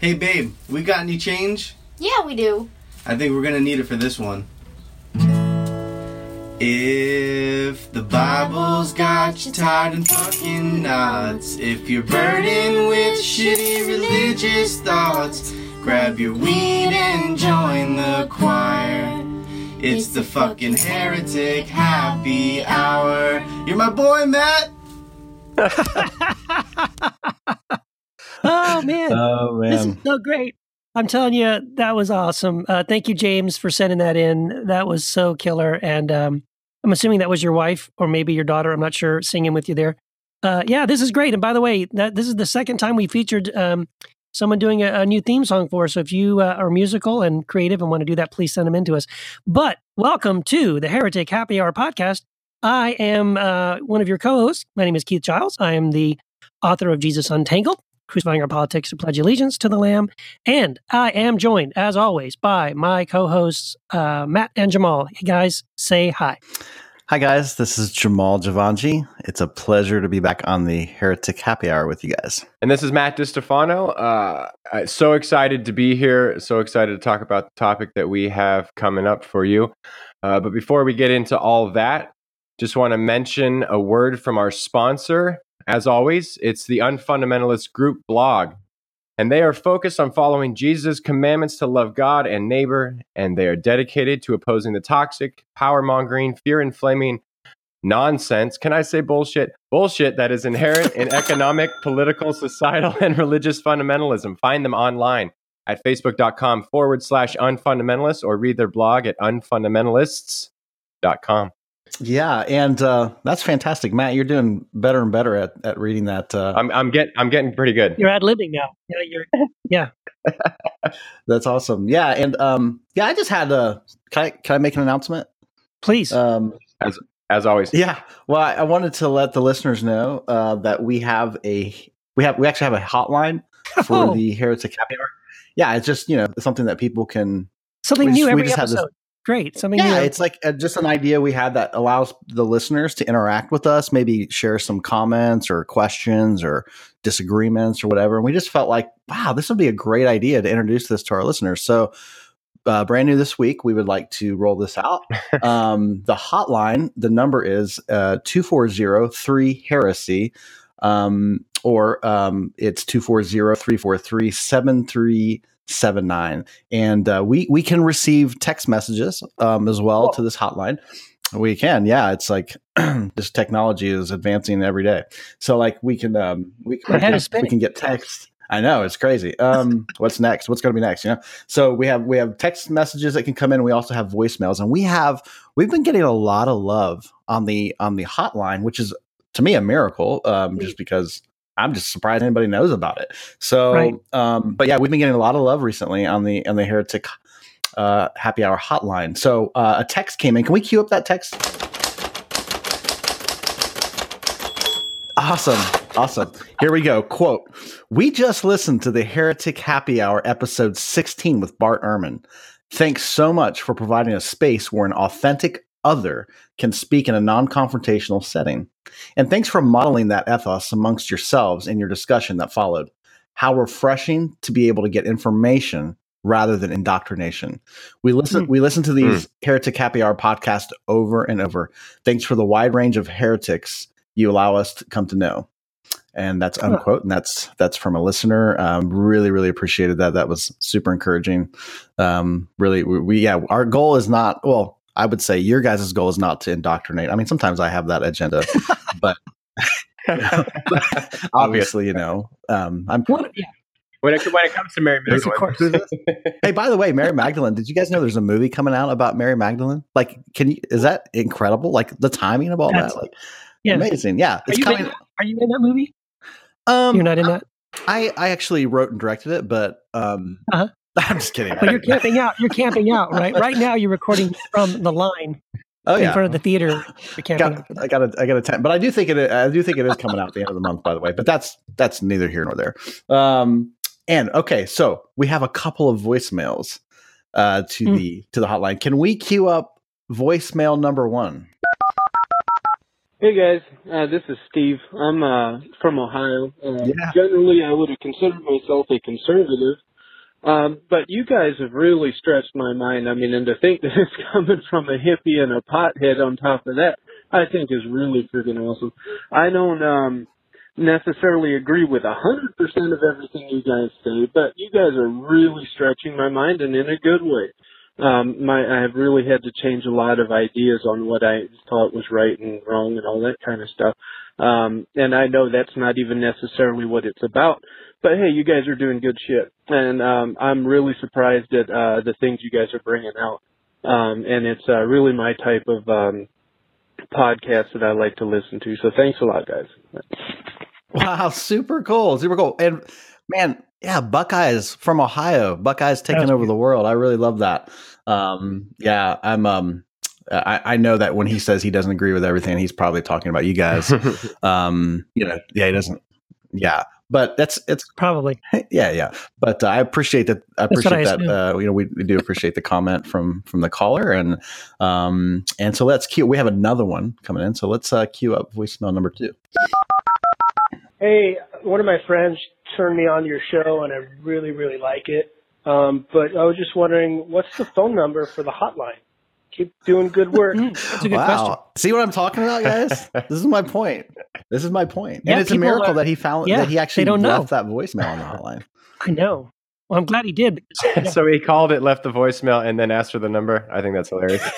Hey, babe, we got any change? Yeah, we do. I think we're gonna need it for this one. If the Bible's got you tied in fucking knots, if you're burdened with shitty religious thoughts, grab your weed and join the choir. It's the fucking heretic happy hour. You're my boy, Matt. Oh man, Oh this is so great! I'm telling you, that was awesome. Uh, thank you, James, for sending that in. That was so killer. And um, I'm assuming that was your wife or maybe your daughter. I'm not sure. Singing with you there. Uh, yeah, this is great. And by the way, that this is the second time we featured um, someone doing a, a new theme song for us. So if you uh, are musical and creative and want to do that, please send them in to us. But welcome to the Heretic Happy Hour podcast. I am uh, one of your co-hosts. My name is Keith Giles. I am the author of Jesus Untangled, Crucifying Our Politics to Pledge Allegiance to the Lamb. And I am joined, as always, by my co-hosts, uh, Matt and Jamal. Hey guys, say hi. Hi guys, this is Jamal Jivanjee. It's a pleasure to be back on the Heretic Happy Hour with you guys. And this is Matt DiStefano. Uh, so excited to be here. So excited to talk about the topic that we have coming up for you. Uh, but before we get into all that, just want to mention a word from our sponsor. As always, it's the Unfundamentalist Group blog. And they are focused on following Jesus' commandments to love God and neighbor. And they are dedicated to opposing the toxic, power mongering, fear inflaming nonsense. Can I say bullshit? Bullshit that is inherent in economic, political, societal, and religious fundamentalism. Find them online at facebook.com forward slash unfundamentalist or read their blog at unfundamentalists.com. Yeah, and uh, that's fantastic, Matt. You're doing better and better at, at reading that. Uh, I'm, I'm, get, I'm getting pretty good. You're ad libbing now. Yeah, you're. Yeah. that's awesome. Yeah, and um, yeah, I just had a. Can I can I make an announcement? Please. Um, As always. yeah. Well, I, I wanted to let the listeners know uh, that we have a we have we actually have a hotline for Oh. the Heretic Happy Hour. Yeah, it's just you know something that people can Something we new just- we every just had this- episode. Great. Something yeah, new. it's like uh just an idea we had that allows the listeners to interact with us, maybe share some comments or questions or disagreements or whatever. And we just felt like, wow, this would be a great idea to introduce this to our listeners. So, uh, brand new this week, we would like to roll this out. um, the hotline, the number is uh, 240 3 Heresy, um, or um, it's 240 343 7379 and uh, we we can receive text messages um, as well to this hotline. We can, yeah. It's like this technology is advancing every day. So like we can um, we, we, can, we can get text. I know it's crazy. Um, what's next? What's going to be next? You know. So we have we have text messages that can come in. We also have voicemails, and we have we've been getting a lot of love on the on the hotline, which is to me a miracle. Um, just because I'm just surprised anybody knows about it. So, Right. um, but yeah, we've been getting a lot of love recently on the on the Heretic uh, Happy Hour hotline. So uh, a text came in. Can we cue up that text? Awesome. Awesome. Here we go. Quote We just listened to the Heretic Happy Hour episode 16 with Bart Ehrman. Thanks so much for providing a space where an authentic other can speak in a non confrontational setting. And thanks for modeling that ethos amongst yourselves in your discussion that followed. How refreshing to be able to get information rather than indoctrination. We listen Hmm. we listen to these Heretic Happy Hour podcast over and over. Thanks for the wide range of heretics you allow us to come to know. And that's unquote. And that's that's from a listener. Um, really, really appreciated that. That was super encouraging. Um, really, we, we yeah. Our goal is not well. I would say your guys' goal is not to indoctrinate. I mean, sometimes I have that agenda, but obviously, you know, um, I'm. What- yeah. when, it, when it comes to Mary Yes, of Magdalene. Hey, by the way, Mary Magdalene. Did you guys know there's a movie coming out about Mary Magdalene? Like, can you? Is that incredible? Like the timing of all That's- that, like Yeah. amazing. Yeah, Are it's you, coming. in, are you in that movie? Um, You're not in that? I I actually wrote and directed it, but um, Uh-huh. I'm just kidding. But you're camping out. You're camping out, right? Right now, you're recording from the line oh in yeah, front of the theater. You're got, out for that. I got a I got a ten, but I do think it I do think it is coming out at the end of the month, by the way. But that's that's neither here nor there. Um, and okay, so we have a couple of voicemails uh, to Hmm. the to the hotline. Can we queue up voicemail number one? Hey guys, uh, this is Steve. I'm uh, from Ohio. Uh, Yeah. Generally, I would have considered myself a conservative, um, but you guys have really stretched my mind. I mean, and to think that it's coming from a hippie and a pothead on top of that, I think is really freaking awesome. I don't um, necessarily agree with a hundred percent of everything you guys say, but you guys are really stretching my mind and in a good way. Um, my I have really had to change a lot of ideas on what I thought was right and wrong and all that kind of stuff. Um, and I know that's not even necessarily what it's about. But hey, you guys are doing good shit, and um, I'm really surprised at uh, the things you guys are bringing out. Um, and it's uh, really my type of um, podcast that I like to listen to. So thanks a lot, guys. Wow, super cool, super cool. And man, yeah, Buckeyes from Ohio. Buckeyes taking was over the world. I really love that. Um, yeah, I'm. Um, I, I know that when he says he doesn't agree with everything, he's probably talking about you guys. um, you know, yeah, he doesn't. Yeah, but that's it's Probably. yeah, yeah. But uh, I appreciate that. I That's what I appreciate that. Uh, you know, we, we do appreciate the comment from from the caller, and um, and so let's cue. We have another one coming in, so let's uh, cue up voicemail number two. Hey, one of my friends turned me on to your show, and I really, really like it. Um, but I was just wondering, what's the phone number for the hotline? Keep doing good work. Mm, that's a good question. See what I'm talking about, guys? this is my point. This is my point. Yeah, and it's a miracle are- that he found yeah, that he actually they don't know. left that voicemail on the hotline. I know. Well, I'm glad he did. Because, so he called it, left the voicemail, and then asked for the number. I think that's hilarious.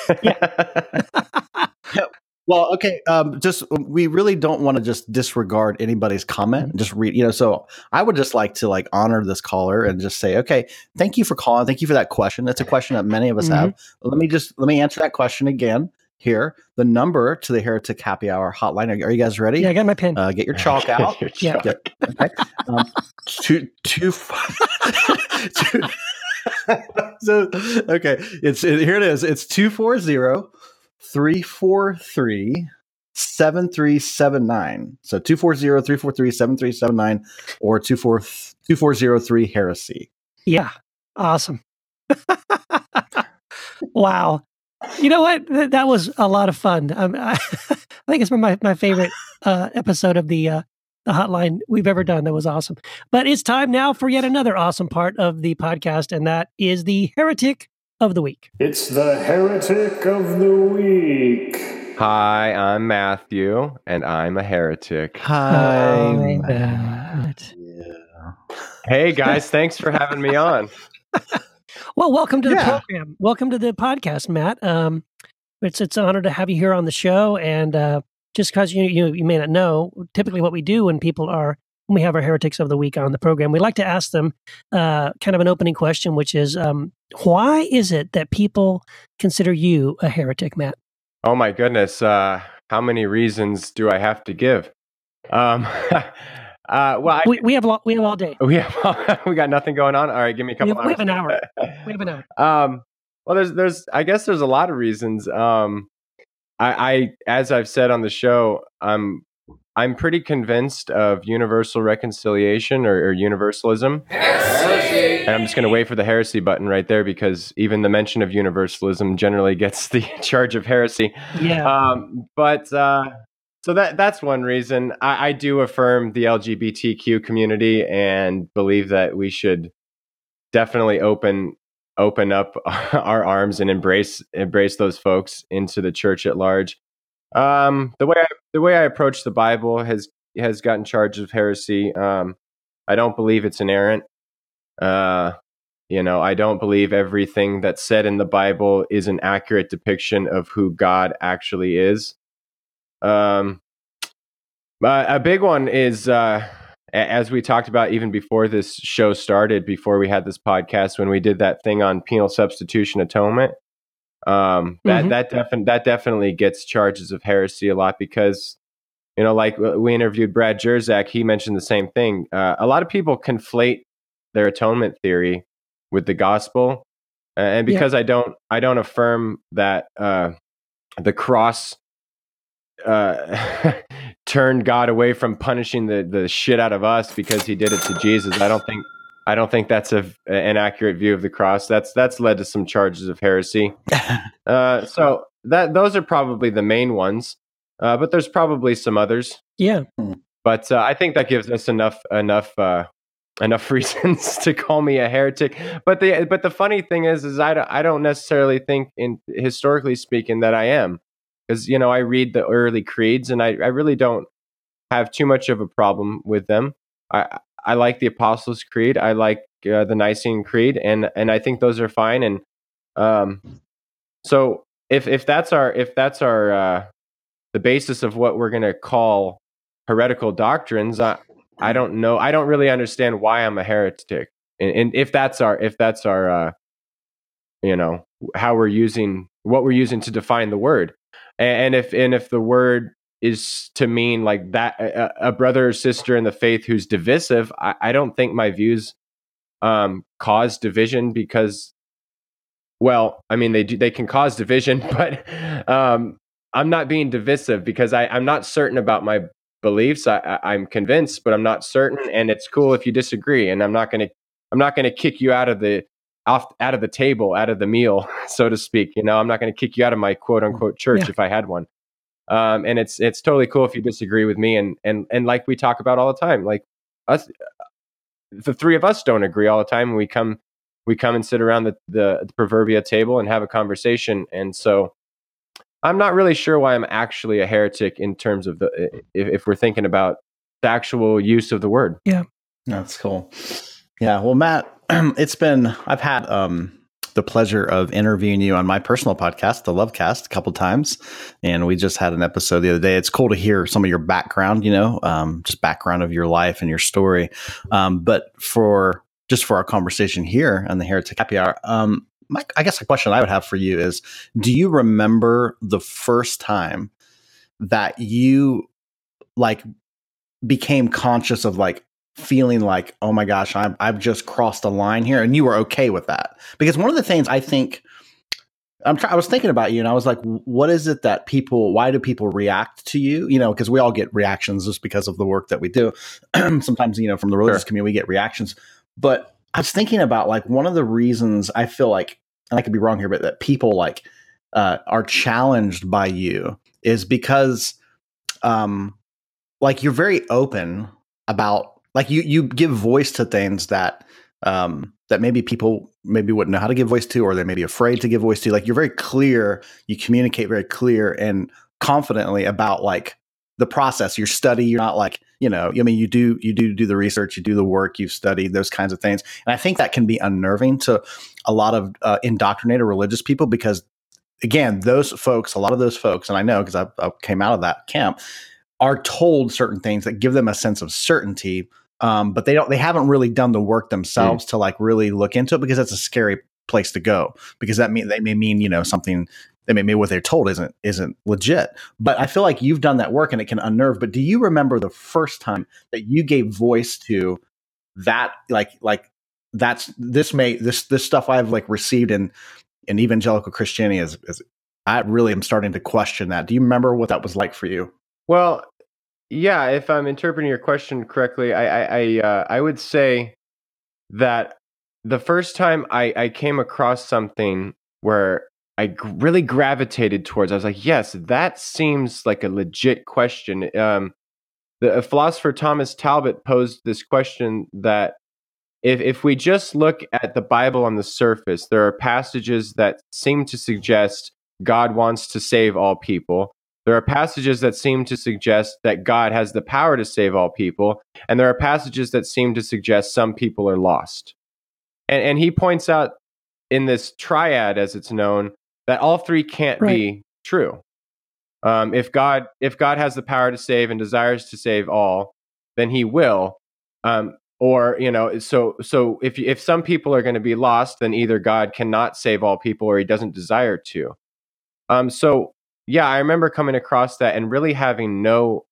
Well, okay. Um, just we really don't want to just disregard anybody's comment. Just read, you know. So I would just like to like honor this caller and just say, okay, thank you for calling. Thank you for that question. That's a question that many of us have. Let me just let me answer that question again. Here, the number to the Heretic Happy Hour hotline. Are, are you guys ready? yeah, I got my pen. Uh, get your chalk out. Your Yeah. chalk. Get- okay. Um, two, two, two, so, okay. It's it, here it is. It's 240 343 7379. So 240 343 7379 or 24 2403 heresy. Yeah. Awesome. wow. You know what? Th- that was a lot of fun. Um, I, I think it's my my favorite uh, episode of the uh, the hotline we've ever done. That was awesome. But it's time now for yet another awesome part of the podcast, and that is the heretic of the week. It's the Heretic of the Week. Hi, I'm Matthew, and I'm a heretic. Hi. Matt. Hey guys, thanks for having me on. Well, welcome to the Yeah. program. Welcome to the podcast, Matt. Um, it's it's an honor to have you here on the show. And uh, just because you, you you may not know, typically what we do when people are when we have our heretics of the week on the program, we like to ask them uh, kind of an opening question, which is, um, why is it that people consider you a heretic, Matt? Oh my goodness, uh, how many reasons do I have to give? Um, uh, well, I, We, we have lo- we have all day. we have we got nothing going on. All right, give me a We couple. have, we have an hour. We have an hour. um, well, there's there's I guess there's a lot of reasons. Um, I, I as I've said on the show, I'm I'm pretty convinced of universal reconciliation or, or universalism. And I'm just going to wait for the heresy button right there because even the mention of universalism generally gets the charge of heresy. Yeah. Um, but uh, so that that's one reason. I, I do affirm the LGBTQ community and believe that we should definitely open open up our arms and embrace embrace those folks into the church at large. Um, the way I, the way I approach the Bible has has gotten charged of heresy. Um, I don't believe it's inerrant. Uh, you know, I don't believe everything that's said in the Bible is an accurate depiction of who God actually is. Um, but a big one is, uh, as we talked about even before this show started, before we had this podcast, when we did that thing on penal substitution atonement. Um, that Mhm. that defin- that definitely gets charges of heresy a lot because you know, like we interviewed Brad Jersak, he mentioned the same thing. Uh, a lot of people conflate their atonement theory with the gospel, uh, and Yeah. because I don't, I don't affirm that uh, the cross uh, turned God away from punishing the the shit out of us because He did it to Jesus. I don't think. I don't think that's a, an accurate view of the cross. That's that's led to some charges of heresy. Uh, so that those are probably the main ones. uh, but there's probably some others. Yeah. But uh, I think that gives us enough enough uh, enough reasons to call me a heretic. But the but the funny thing is, is I don't, I don't necessarily think, in historically speaking, that I am, because you know I read the early creeds and I, I really don't have too much of a problem with them. I I like the Apostles' Creed. I like uh, the Nicene Creed, and and I think those are fine. And um, so if if that's our if that's our uh, the basis of what we're going to call heretical doctrines, I I don't know. I don't really understand why I'm a heretic, and, and if that's our if that's our uh, you know how we're using what we're using to define the word, and, and if and if the word is to mean like that a, a brother or sister in the faith who's divisive, I, I don't think my views um, cause division because well, I mean they do they can cause division, but um, I'm not being divisive because I, I'm not certain about my beliefs. I, I, am convinced, but I'm not certain, and it's cool if you disagree. And I'm not gonna I'm not gonna kick you out of the off out of the table, out of the meal, so to speak. You know, I'm not gonna kick you out of my quote unquote church Yeah. if I had one. Um, and it's it's totally cool if you disagree with me, and and and like we talk about all the time, like us, the three of us don't agree all the time, and we come we come and sit around the, the, the proverbial table and have a conversation, and so. I'm not really sure why I'm actually a heretic in terms of the if, if we're thinking about the actual use of the word. Yeah, that's cool. Yeah. Well, Matt, it's been, I've had um, the pleasure of interviewing you on my personal podcast, the Lovecast, a couple times. And we just had an episode the other day. It's cool to hear some of your background, you know, um, just background of your life and your story. Um, but for just for our conversation here on the Heretic Happy Hour, um, my, I guess a question I would have for you is Do you remember the first time that you like became conscious of like feeling like, oh my gosh, I'm, I've just crossed a line here, and you were okay with that? Because one of the things I think I'm try- I was thinking about you, and I was like, what is it that people? Why do people react to you? You know, because we all get reactions just because of the work that we do. Sometimes, you know, from the religious Sure. community, we get reactions. But I was thinking about like one of the reasons I feel like, and I could be wrong here, but that people like uh, are challenged by you is because, um, like you're very open about like you you give voice to things that um that maybe people maybe wouldn't know how to give voice to or they may be afraid to give voice to. Like you're very clear you communicate very clear and confidently about like the process. Your study you're not like you know i mean you do you do do the research you do the work you've studied those kinds of things. And i think that can be unnerving to a lot of uh, indoctrinated religious people because again those folks a lot of those folks and i know because I, I came out of that camp are told certain things that give them a sense of certainty um, but they don't they haven't really done the work themselves to like really look into it because that's a scary place to go because that mean they may mean you know something they may mean what they're told isn't isn't legit. But i feel like you've done that work and it can unnerve but do you remember the first time that you gave voice to that like like that's this may this this stuff i've like received in in evangelical christianity is, is i really am starting to question that. Do you remember what that was like for you? Well, yeah, if I'm interpreting your question correctly, I I I, uh, I would say that the first time I, I came across something where I really gravitated towards, I was like, yes, that seems like a legit question. Um, the uh, philosopher Thomas Talbott posed this question that if if we just look at the Bible on the surface, there are passages that seem to suggest God wants to save all people. There are passages that seem to suggest that God has the power to save all people, and there are passages that seem to suggest some people are lost. And, and he points out in this triad, as it's known, that all three can't be true. Um, if God if God has the power to save and desires to save all, then He will. Um, or you know, so so if if some people are going to be lost, then either God cannot save all people or He doesn't desire to. Um, so yeah, I remember coming across that and really having no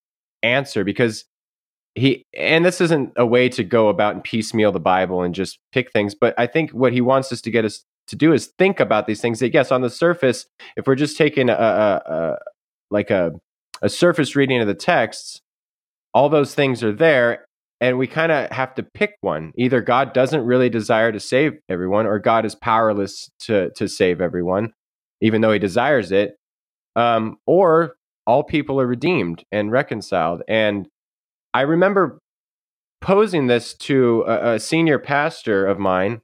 answer because he and this isn't a way to go about and piecemeal the Bible and just pick things, but I think what he wants us to get us to do is think about these things. That yes, on the surface, if we're just taking a, a, a like a a surface reading of the texts, all those things are there, and we kind of have to pick one. Either God doesn't really desire to save everyone, or God is powerless to to save everyone, even though He desires it um, or all people are redeemed and reconciled. And I remember posing this to a, a senior pastor of mine,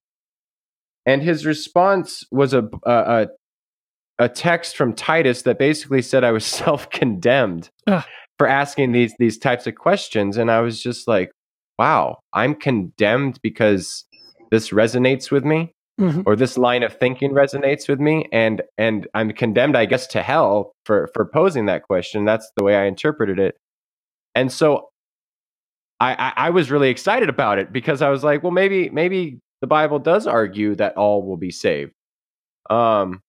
and his response was a, a, a text from Titus that basically said I was self condemned for asking these these types of questions, and I was just like, "Wow, I'm condemned because this resonates with me." Mhm. or this line of thinking resonates with me and and i'm condemned i guess to hell for for posing that question. That's the way i interpreted it. And so I, I i was really excited about it because i was like well maybe maybe the bible does argue that all will be saved. Um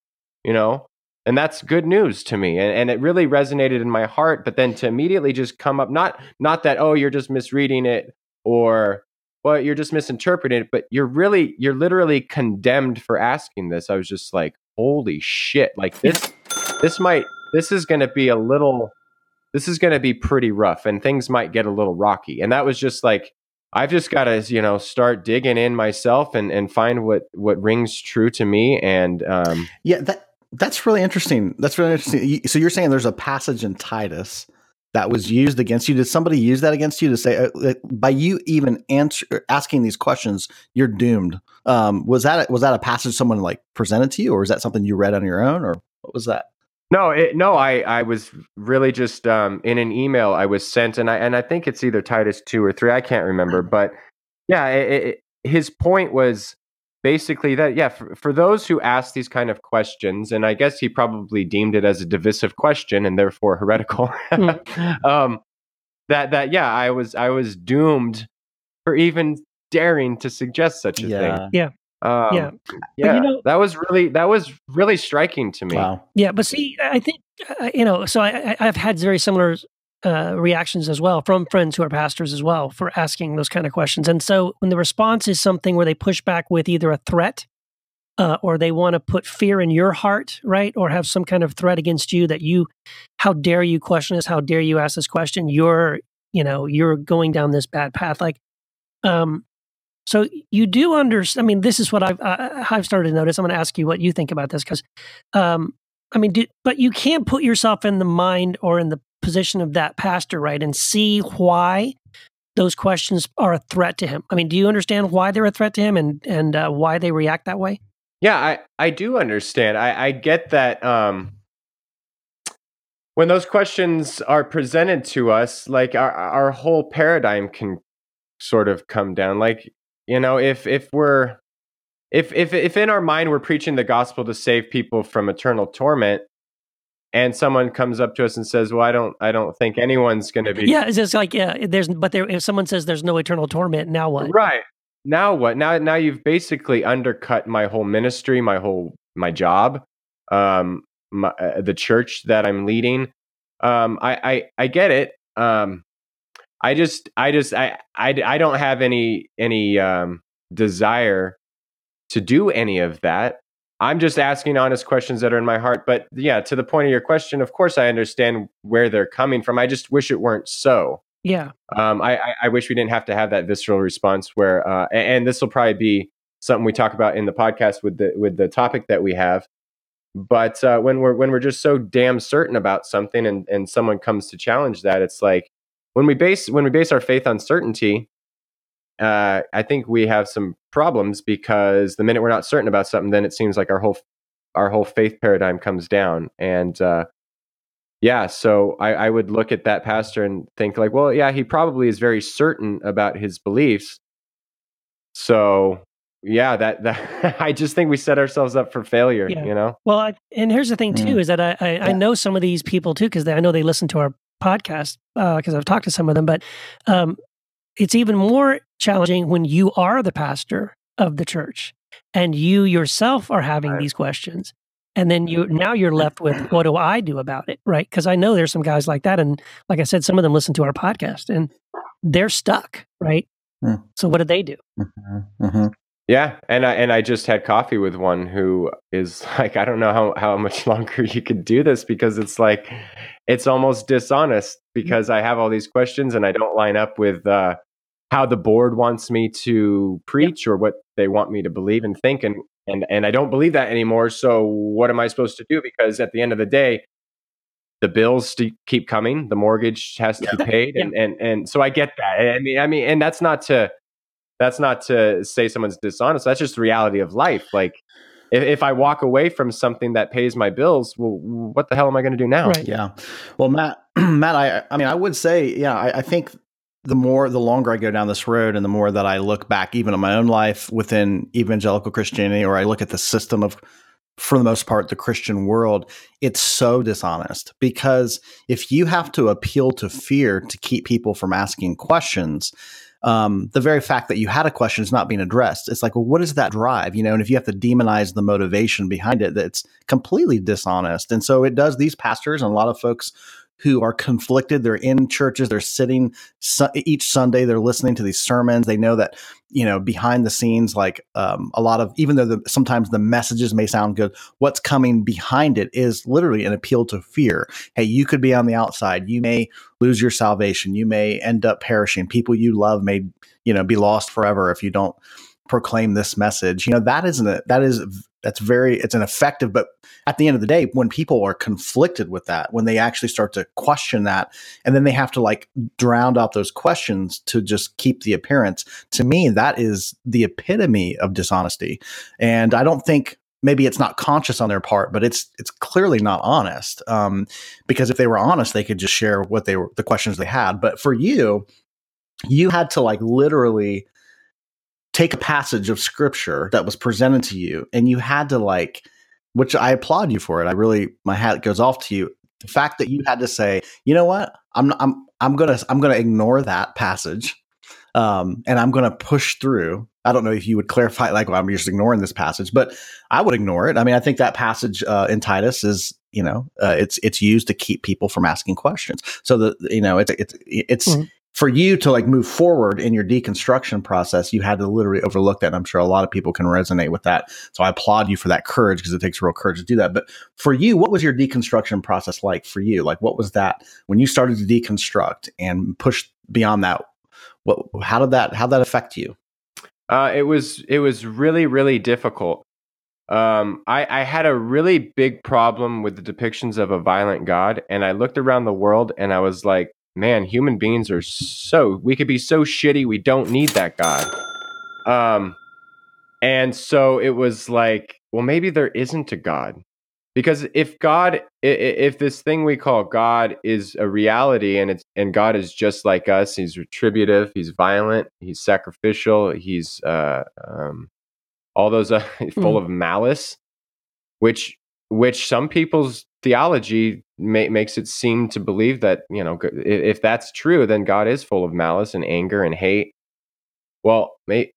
you know and that's good news to me and, and it really resonated in my heart but then to immediately just come up not not that oh you're just misreading it or well you're just misinterpreting it but you're really you're literally condemned for asking this i was just like holy shit like this this might this is going to be a little this is going to be pretty rough and things might get a little rocky and that was just like i've just got to you know start digging in myself and and find what what rings true to me and um Yeah, that that's really interesting. That's really interesting. So you're saying there's a passage in Titus that was used against you. Did somebody use that against you to say uh, uh, by you even answer asking these questions, you're doomed? Um, was that was that a passage someone like presented to you, or is that something you read on your own, or what was that? No, it, no, I, I was really just um, in an email I was sent, and I and I think it's either Titus two or three. I can't remember, but yeah, it, it, his point was basically that yeah, for, for those who ask these kind of questions, and I guess he probably deemed it as a divisive question and therefore heretical. um, that that yeah, I was I was doomed for even daring to suggest such a thing. Yeah. Um, Yeah. yeah. you know- that was really that was really striking to me. Wow. Yeah, but see, I think uh, you know. So I, I- I've had very similar uh, reactions as well from friends who are pastors as well for asking those kind of questions. And so when the response is something where they push back with either a threat uh, or they want to put fear in your heart, right, or have some kind of threat against you that you, how dare you question this? How dare you ask this question? You're, you know, you're going down this bad path. Like, um, so you do understand. I mean, this is what I've uh, I've started to notice. I'm going to ask you what you think about this because, um, I mean, do, but you can't put yourself in the mind or in the position of that pastor, right, and see why those questions are a threat to him. I mean, do you understand why they're a threat to him and and uh, why they react that way? Yeah, I, I do understand. I, I get that um, when those questions are presented to us, like our, our whole paradigm can sort of come down. Like, you know, if if we're if if if in our mind we're preaching the gospel to save people from eternal torment, and someone comes up to us and says, "Well, I don't I don't think anyone's going to be Yeah, it's just like yeah, there's but there if someone says there's no eternal torment, now what? Right. Now what? Now now you've basically undercut my whole ministry, my whole my job, um, my, uh, the church that I'm leading. Um, I I I get it. Um, I just I just I I I don't have any any um desire to do any of that. I'm just asking honest questions that are in my heart. But yeah, to the point of your question, of course I understand where they're coming from. I just wish it weren't so. Yeah, Um, I, I, I wish we didn't have to have that visceral response where, uh, and, and this will probably be something we talk about in the podcast with the with the topic that we have. But uh, when we're when we're just so damn certain about something, and and someone comes to challenge that, it's like when we base when we base our faith on certainty. Uh, I think we have some problems because the minute we're not certain about something, then it seems like our whole our whole faith paradigm comes down, and uh, yeah, so I, I would look at that pastor and think like, well, yeah, he probably is very certain about his beliefs. So yeah, that that I just think we set ourselves up for failure. Yeah. You know? Well, I, and here's the thing too Mm. is that I I, I know some of these people too because I know they listen to our podcast because I've talked to some of them. But um, it's even more challenging when you are the pastor of the church and you yourself are having Right. these questions, and then you now you're left with what do I do about it, right? Because I know there's some guys like that, and like I said, some of them listen to our podcast and they're stuck, right? Mm. So what do they do? Mhm, mhm. Yeah, and I and I just had coffee with one who is like, I don't know how how much longer you could do this because it's like it's almost dishonest because I have all these questions and I don't line up with uh, how the board wants me to preach or what they want me to believe and think and and and I don't believe that anymore. So what am I supposed to do? Because at the end of the day, the bills to keep coming, the mortgage has to be paid, and and and so I get that. I mean, I mean, and that's not to that's not to say someone's dishonest. That's just the reality of life. Like if, if I walk away from something that pays my bills, well, what the hell am I going to do now? Right. Yeah. Well, Matt, Matt, I, I mean, I would say, yeah, I, I think the more, the longer I go down this road, and the more that I look back, even in my own life within evangelical Christianity, or I look at the system of, for the most part, the Christian world, it's so dishonest because if you have to appeal to fear to keep people from asking questions, um, the very fact that you had a question is not being addressed. It's like, well, what is that drive? You know, and if you have to demonize the motivation behind it, that's completely dishonest. And so it does these pastors and a lot of folks who are conflicted. They're in churches. They're sitting su- each Sunday. They're listening to these sermons. They know that you know behind the scenes, like um, a lot of even though the, sometimes the messages may sound good, what's coming behind it is literally an appeal to fear. Hey, you could be on the outside. You may lose your salvation. You may end up perishing. People you love may you know be lost forever if you don't proclaim this message. You know that isn't a, that is that's very it's an effective but at the end of the day when people are conflicted with that when they actually start to question that and then they have to like drown out those questions to just keep the appearance to me that is the epitome of dishonesty. And i don't think maybe it's not conscious on their part but it's it's clearly not honest um, because if they were honest they could just share what they were the questions they had. But for you you had to like literally take a passage of scripture that was presented to you and you had to like which I applaud you for it. I really my hat goes off to you. The fact that you had to say, "You know what? I'm I'm I'm going to I'm going to ignore that passage." Um, and I'm going to push through. I don't know if you would clarify, like, well, I'm just ignoring this passage, but I would ignore it. I mean, I think that passage uh, in Titus is, you know, uh, it's it's used to keep people from asking questions. So the, you know, it's it's it's Mhm. For you to like move forward in your deconstruction process, you had to literally overlook that. And I'm sure a lot of people can resonate with that. So I applaud you for that courage because it takes real courage to do that. But for you, what was your deconstruction process like for you? Like, what was that when you started to deconstruct and push beyond that? What, how did that, how did that affect you? Uh, it was it was really really difficult. Um, I, I had a really big problem with the depictions of a violent God, and I looked around the world and I was like, man, human beings are so we could be so shitty. We don't need that God. Um, and so it was like, well, maybe there isn't a God. Because if God, if this thing we call God is a reality, and it's and God is just like us, He's retributive, He's violent, He's sacrificial, He's uh, um, all those uh, full of malice, which which some people's theology ma- makes it seem to believe that you know if that's true, then God is full of malice and anger and hate. Well, may,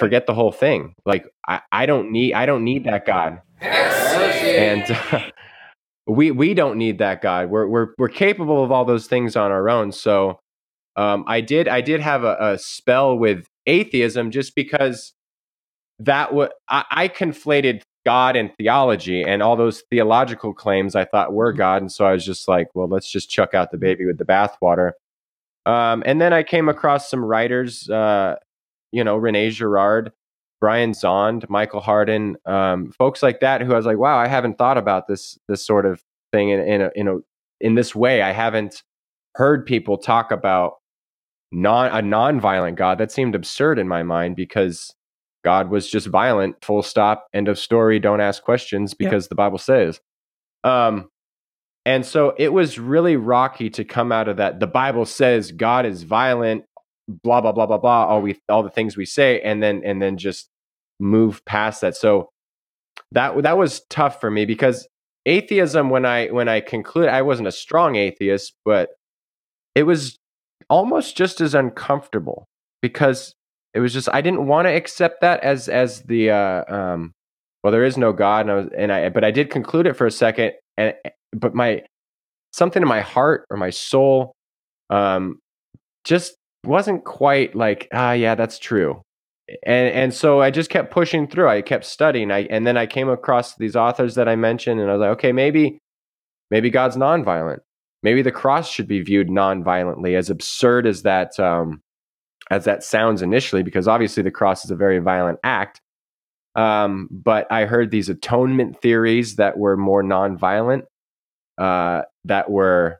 forget the whole thing. Like I, I don't need I don't need that God and uh, we we don't need that God. We're we're we're capable of all those things on our own. So um, I did I did have a, a spell with atheism just because that what I, I conflated God and theology and all those theological claims I thought were God, and so I was just like, well, let's just chuck out the baby with the bathwater. Um, and then I came across some writers, uh, you know, Rene Girard, Brian Zahnd, Michael Hardin, um, folks like that, who I was like, wow, I haven't thought about this this sort of thing in in a, in a in this way. I haven't heard people talk about non a non-violent God. That seemed absurd in my mind because God was just violent. Full stop. End of story. Don't ask questions because the Bible says. Um, and so it was really rocky to come out of that. The Bible says God is violent, blah blah blah blah blah. All we all the things we say, and then and then just move past that. So that that was tough for me because atheism. When I when I concluded, I wasn't a strong atheist, but it was almost just as uncomfortable because it was just I didn't want to accept that as as the uh, um, well there is no God and I was and I but I did conclude it for a second and but my something in my heart or my soul um, just wasn't quite like ah yeah that's true. And and so I just kept pushing through I kept studying I and then I came across these authors that I mentioned and I was like okay maybe maybe God's nonviolent. Maybe the cross should be viewed non-violently as absurd as that um, as that sounds initially because obviously the cross is a very violent act um, but i heard these atonement theories that were more non-violent uh, that were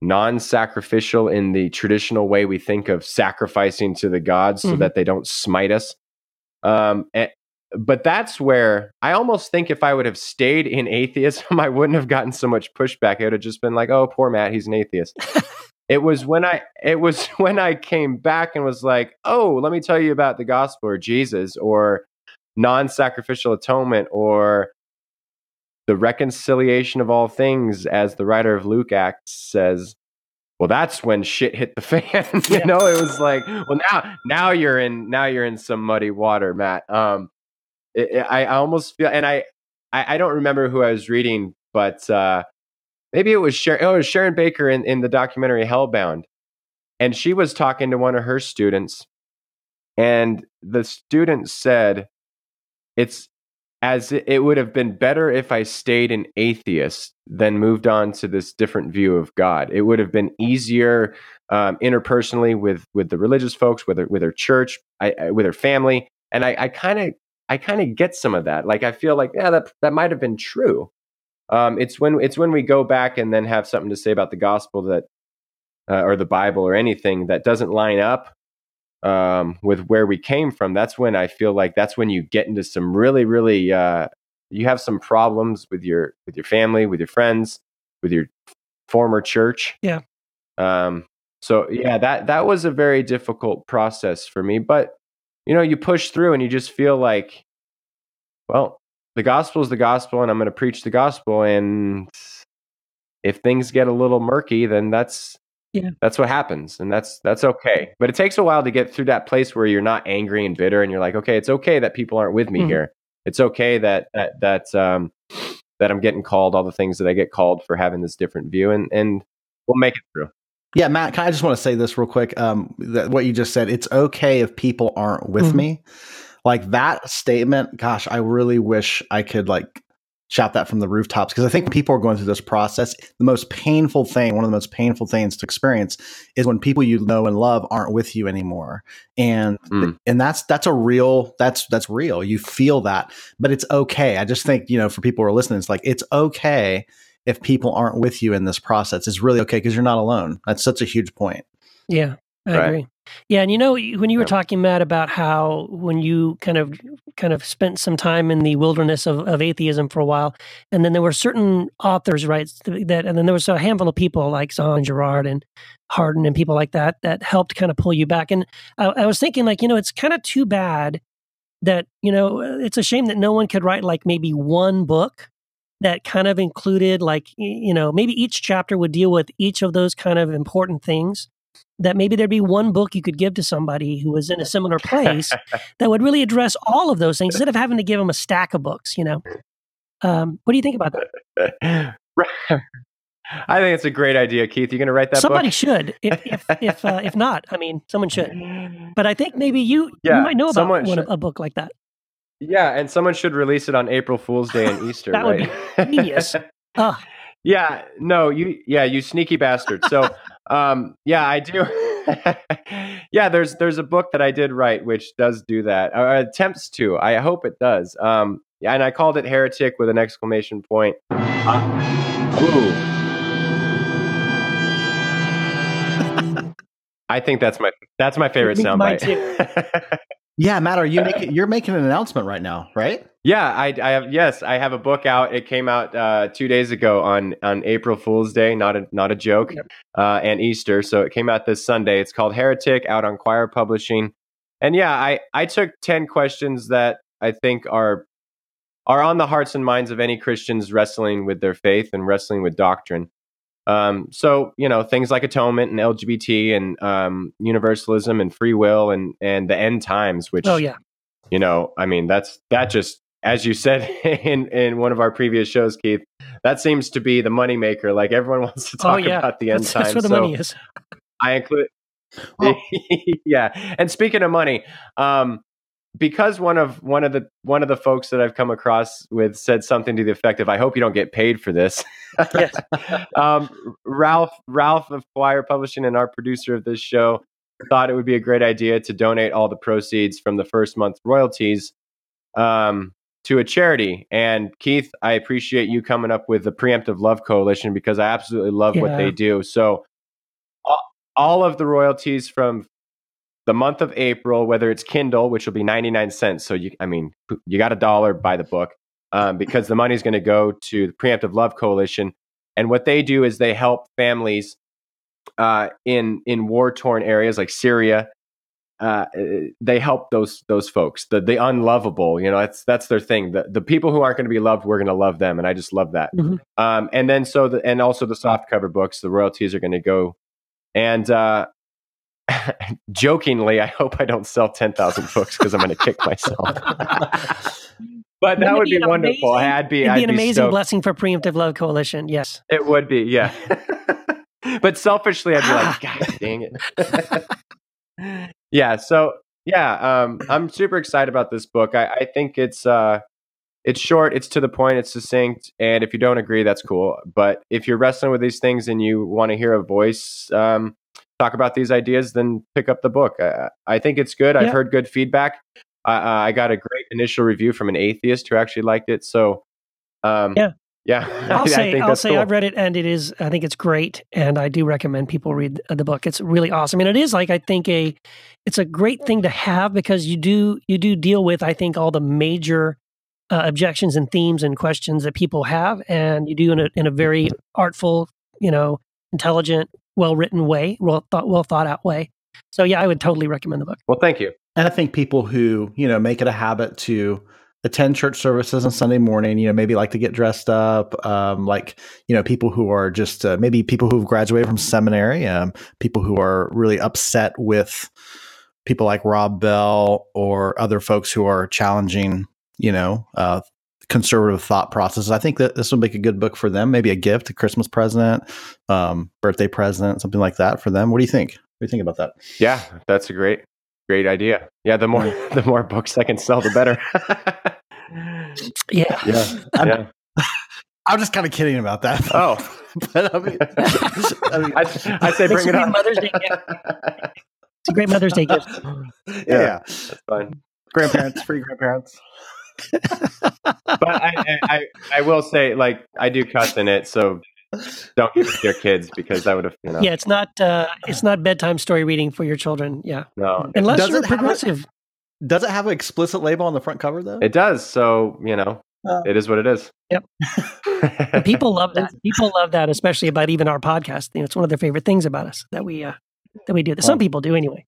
non-sacrificial in the traditional way we think of sacrificing to the gods so Mhm. that they don't smite us. Um, a- but that's where I almost think if I would have stayed in atheism, I wouldn't have gotten so much pushback. It would have just been like, "Oh, poor Matt, he's an atheist." it was when I it was when I came back and was like, "Oh, let me tell you about the gospel or Jesus or non-sacrificial atonement or the reconciliation of all things as the writer of Luke Acts says." Well, that's when shit hit the fan. you Yeah. know, it was like, well, now now you're in now you're in some muddy water, Matt. Um, it, it- I, I almost feel, and I, I I don't remember who I was reading, but uh, maybe it was Sharon. Oh, it was Sharon Baker in, in the documentary Hellbound, and she was talking to one of her students, and the student said, "It's as it, would have been better if I stayed an atheist than moved on to this different view of God. It would have been easier um, interpersonally with with the religious folks, with her, with her church, I, I, with her family, and I kind of I kind of get some of that. Like I feel like yeah, that that might have been true. Um, it's when it's when we go back and then have something to say about the gospel that uh, or the Bible or anything that doesn't line up um, with where we came from. That's when I feel like that's when you get into some really really uh, you have some problems with your with your family, with your friends, with your former church. Yeah. Um, so yeah, that that was a very difficult process for me, but you know, you push through and you just feel like, well, the gospel is the gospel, and I'm going to preach the gospel. And if things get a little murky, then that's Yeah. that's what happens, and that's that's okay. But it takes a while to get through that place where you're not angry and bitter, and you're like, okay, it's okay that people aren't with me Mhm. here. It's okay that that that um, that I'm getting called all the things that I get called for having this different view, and and we'll make it through. Yeah, Matt, can I just want to say this real quick? Um, that what you just said, it's okay if people aren't with Mhm. me. Like that statement, gosh, I really wish I could like shout that from the rooftops because I think people are going through this process. The most painful thing, one of the most painful things to experience is when people you know and love aren't with you anymore. And Mm. and that's that's a real that's that's real. You feel that, but it's okay. I just think, you know, for people who are listening, it's like it's okay if people aren't with you in this process. It's really okay because you're not alone. That's such a huge point. Yeah, I Right. agree. Yeah, and you know when you were talking, Matt, about how when you kind of kind of spent some time in the wilderness of, of atheism for a while, and then there were certain authors, right, that, and then there was a handful of people like Zahnd Girard and Hardin and people like that that helped kind of pull you back. And I, I was thinking, like, you know, it's kind of too bad that you know uh, it's a shame that no one could write like maybe one book that kind of included like you know maybe each chapter would deal with each of those kind of important things that maybe there'd be one book you could give to somebody who was in a similar place that would really address all of those things instead of having to give them a stack of books you know um, what do you think about that I think it's a great idea, Keith. You're going to write that somebody book? should if if if, uh, if not i mean someone should but i think maybe you Yeah, you might know about one, a book like that Yeah, and someone should release it on April Fool's Day and Easter. That would right? be genius. Ah, yeah, no, you, yeah, you sneaky bastard. So, um, yeah, I do. yeah, there's there's a book that I did write which does do that. Or attempts to. I hope it does. Um, yeah, and I called it heretic with an exclamation point. Uh, ooh. I think that's my that's my favorite soundbite. Yeah, Matt, are you making you're making an announcement right now, right? Yeah, I, I have. Yes, I have a book out. It came out uh, two days ago on on April Fool's Day. Not a not a joke. Uh, and Easter. So it came out this Sunday. It's called Heretic, out on Quoir Publishing. And yeah, I I took ten questions that I think are are on the hearts and minds of any Christians wrestling with their faith and wrestling with doctrine. Um, so you know things like atonement and LGBT and um, universalism and free will and and the end times, which oh yeah. you know i mean that's that just as you said in in one of our previous shows keith that seems to be the moneymaker. Like everyone wants to talk oh yeah. about the end that's, times. that's where the so money is. I include Well- yeah. And speaking of money um because one of one of the one of the folks that I've come across with said something to the effect of, "I hope you don't get paid for this." Yes. um, Ralph Ralph of Quoir Publishing and our producer of this show thought it would be a great idea to donate all the proceeds from the first month royalties um, to a charity. And Keith, I appreciate you coming up with the Preemptive Love Coalition because I absolutely love what they do. So, all of the royalties from the month of April, whether it's Kindle, which will be 99 cents. So, you, I mean, you got a dollar, buy the book um, because the money is going to go to the Preemptive Love Coalition. And what they do is they help families uh, in in war torn areas like Syria. Uh, they help those those folks, the the unlovable. You know, that's that's their thing. The the people who aren't going to be loved, we're going to love them, and I just love that. Mhm. Um, and then so the, and also the soft cover books, the royalties are going to go. And uh, jokingly, I hope I don't sell ten thousand books because I'm going to kick myself. but that would be be wonderful. amazing- I'd be It'd I'd be an be amazing stoked. blessing for Preemptive Love Coalition. Yes. It would be, yeah. but selfishly, I'd be like, God dang it. yeah. So yeah, um, I'm super excited about this book. I, I think it's uh, it's short, it's to the point, it's succinct, and if you don't agree, that's cool. But if you're wrestling with these things and you want to hear a voice um, talk about these ideas, then pick up the book. I, I think it's good. I've heard good feedback. I I I got a great initial review from an atheist who actually liked it. So um, Yeah. yeah, I'll I say, think I'll that's say, cool. I've read it, and it is. I think it's great, and I do recommend people read the book. It's really awesome, and it is like I think a, it's a great thing to have because you do you do deal with I think all the major uh, objections and themes and questions that people have, and you do in a in a very artful, you know, intelligent, well written way, well thought well thought out way. So yeah, I would totally recommend the book. Well, thank you. And I think people who, you know, make it a habit to attend church services on Sunday morning, you know, maybe like to get dressed up, um, like, you know, people who are just uh, maybe people who've graduated from seminary, um, people who are really upset with people like Rob Bell or other folks who are challenging, you know, uh, conservative thought processes. I think that this would make a good book for them, maybe a gift, a Christmas present, um, birthday present, something like that for them. What do you think? What do you think about that? Yeah, that's a great, great idea. Yeah, the more the more books I can sell, the better. Yeah. Yeah. I'm, yeah. I'm just kind of kidding about that. Oh, but I mean, I mean, I, I say bring it a on. Mother's Day gift. It's a great Mother's Day gift. yeah, yeah, that's fine. grandparents, free grandparents. But I, I, I, I will say, like, I do cuss in it, so don't give it to your kids because that would have, you know, Yeah, it's not uh, it's not bedtime story reading for your children. Yeah, no, unless Does you're it have progressive. Does it have an explicit label on the front cover though? it does. So you know, Oh. it is what it is. Yep. People love that. People love that, especially about even our podcast. You know, it's one of their favorite things about us that we uh, that we do. That some people do anyway.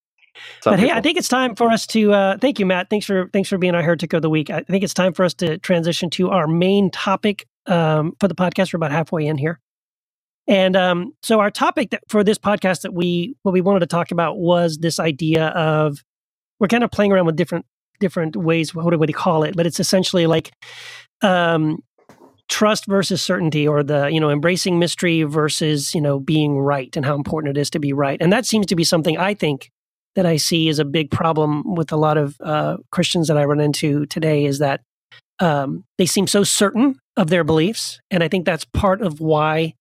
Some but hey, I think it's time for us to. Uh, thank you, Matt. Thanks for thanks for being our heretic of the week. I think it's time for us to transition to our main topic um, for the podcast. We're about halfway in here, and um, so our topic that, for this podcast that we what we wanted to talk about was this idea of we're kind of playing around with different different ways. What do we call it? But it's essentially like um, trust versus certainty, or the you know embracing mystery versus you know being right, and how important it is to be right. And that seems to be something I think that I see is a big problem with a lot of uh, Christians that I run into today is that um, they seem so certain of their beliefs, and I think that's part of why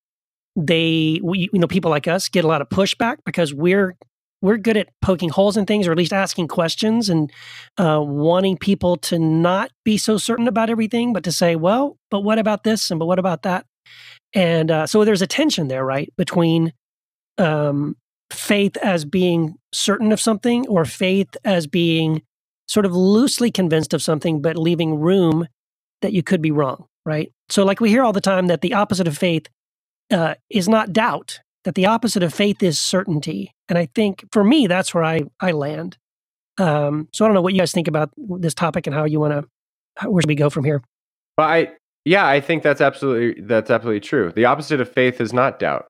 they, we, you know, people like us get a lot of pushback because we're we're good at poking holes in things, or at least asking questions and uh, wanting people to not be so certain about everything, but to say, well, but what about this, and but what about that, and uh, so there's a tension there, right, between um, faith as being certain of something or faith as being sort of loosely convinced of something but leaving room that you could be wrong right so like we hear all the time that the opposite of faith uh, is not doubt that the opposite of faith is certainty and i think for me that's where i i land um, so i don't know what you guys think about this topic and how you want to where should we go from here But I, yeah, I think that's absolutely that's absolutely true. The opposite of faith is not doubt.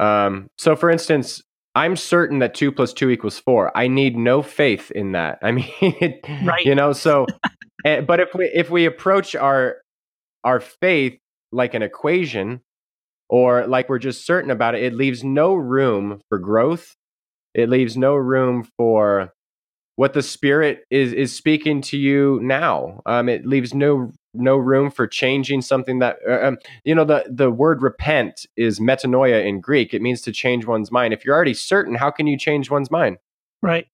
Um, so, for instance, I'm certain that two plus two equals four. I need no faith in that. I mean, it, Right. you know. So, eh, but if we if we approach our our faith like an equation, or like we're just certain about it, it leaves no room for growth. It leaves no room for what the spirit is is speaking to you now. Um, it leaves no no room for changing something that uh, um, you know the the word repent is metanoia in Greek. It means to change one's mind. If you're already certain, how can you change one's mind? right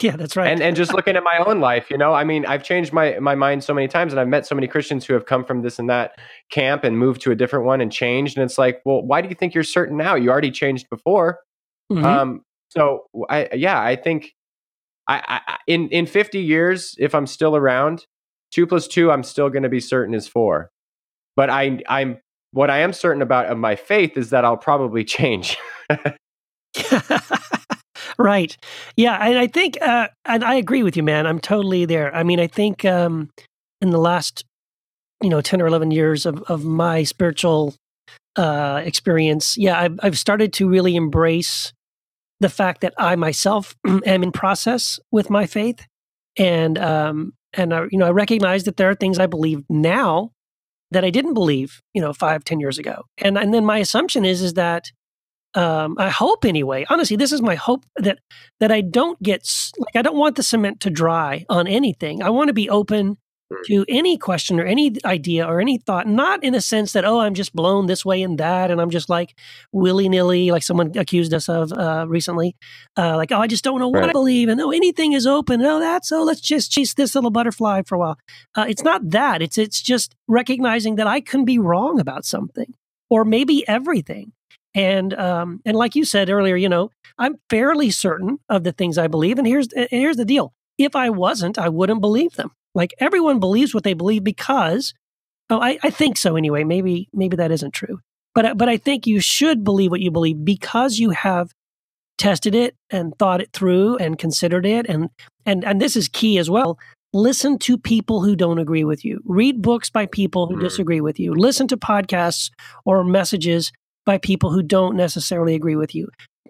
Yeah, that's right. And and just looking at my own life, you know, I mean, I've changed my my mind so many times, and I've met so many Christians who have come from this and that camp and moved to a different one and changed. And it's like, well, why do you think you're certain now? You already changed before. Mhm. Um, so I yeah, I think I, I in in 50 years, if I'm still around, two plus two, I'm still going to be certain is four. But I I'm what I am certain about of my faith is that I'll probably change. right. Yeah, and I think, uh, and I agree with you, man. I'm totally there. I mean, I think um, in the last, you know, ten or eleven years of of my spiritual uh, experience, yeah, I've I've started to really embrace the fact that I myself am in process with my faith, and um, and I, you know, I recognize that there are things I believe now that I didn't believe, you know, five, ten years ago, and and then my assumption is is that um, I hope anyway. Honestly, this is my hope that that I don't get like I don't want the cement to dry on anything. I want to be open to any question or any idea or any thought, not in a sense that oh I'm just blown this way and that, and I'm just like willy nilly, like someone accused us of uh, recently, uh, like oh I just don't know what I believe, and oh anything is open. Oh that's oh let's just chase this little butterfly for a while. Uh, it's not that. It's it's just recognizing that I can be wrong about something or maybe everything. And um, and like you said earlier, you know, I'm fairly certain of the things I believe. And here's and here's the deal: if I wasn't, I wouldn't believe them. Like everyone believes what they believe because, oh, I, I think so anyway. Maybe maybe that isn't true, but I- but I think you should believe what you believe because you have tested it and thought it through and considered it. And and and this is key as well. Listen to people who don't agree with you. Read books by people who Mm. disagree with you. Listen to podcasts or messages by people who don't necessarily agree with you.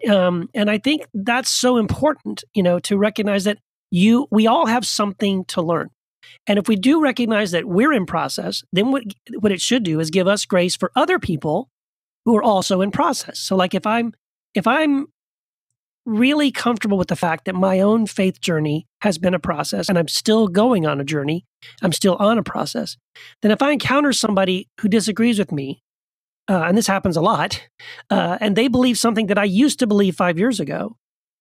Um, and i think that's so important you know to recognize that you we all have something to learn and if we do recognize that we're in process then what what it should do is give us grace for other people who are also in process. So like if i'm if i'm really comfortable with the fact that my own faith journey has been a process and I'm still going on a journey, I'm still on a process, then if I encounter somebody who disagrees with me, uh, and this happens a lot, uh, and they believe something that I used to believe five years ago,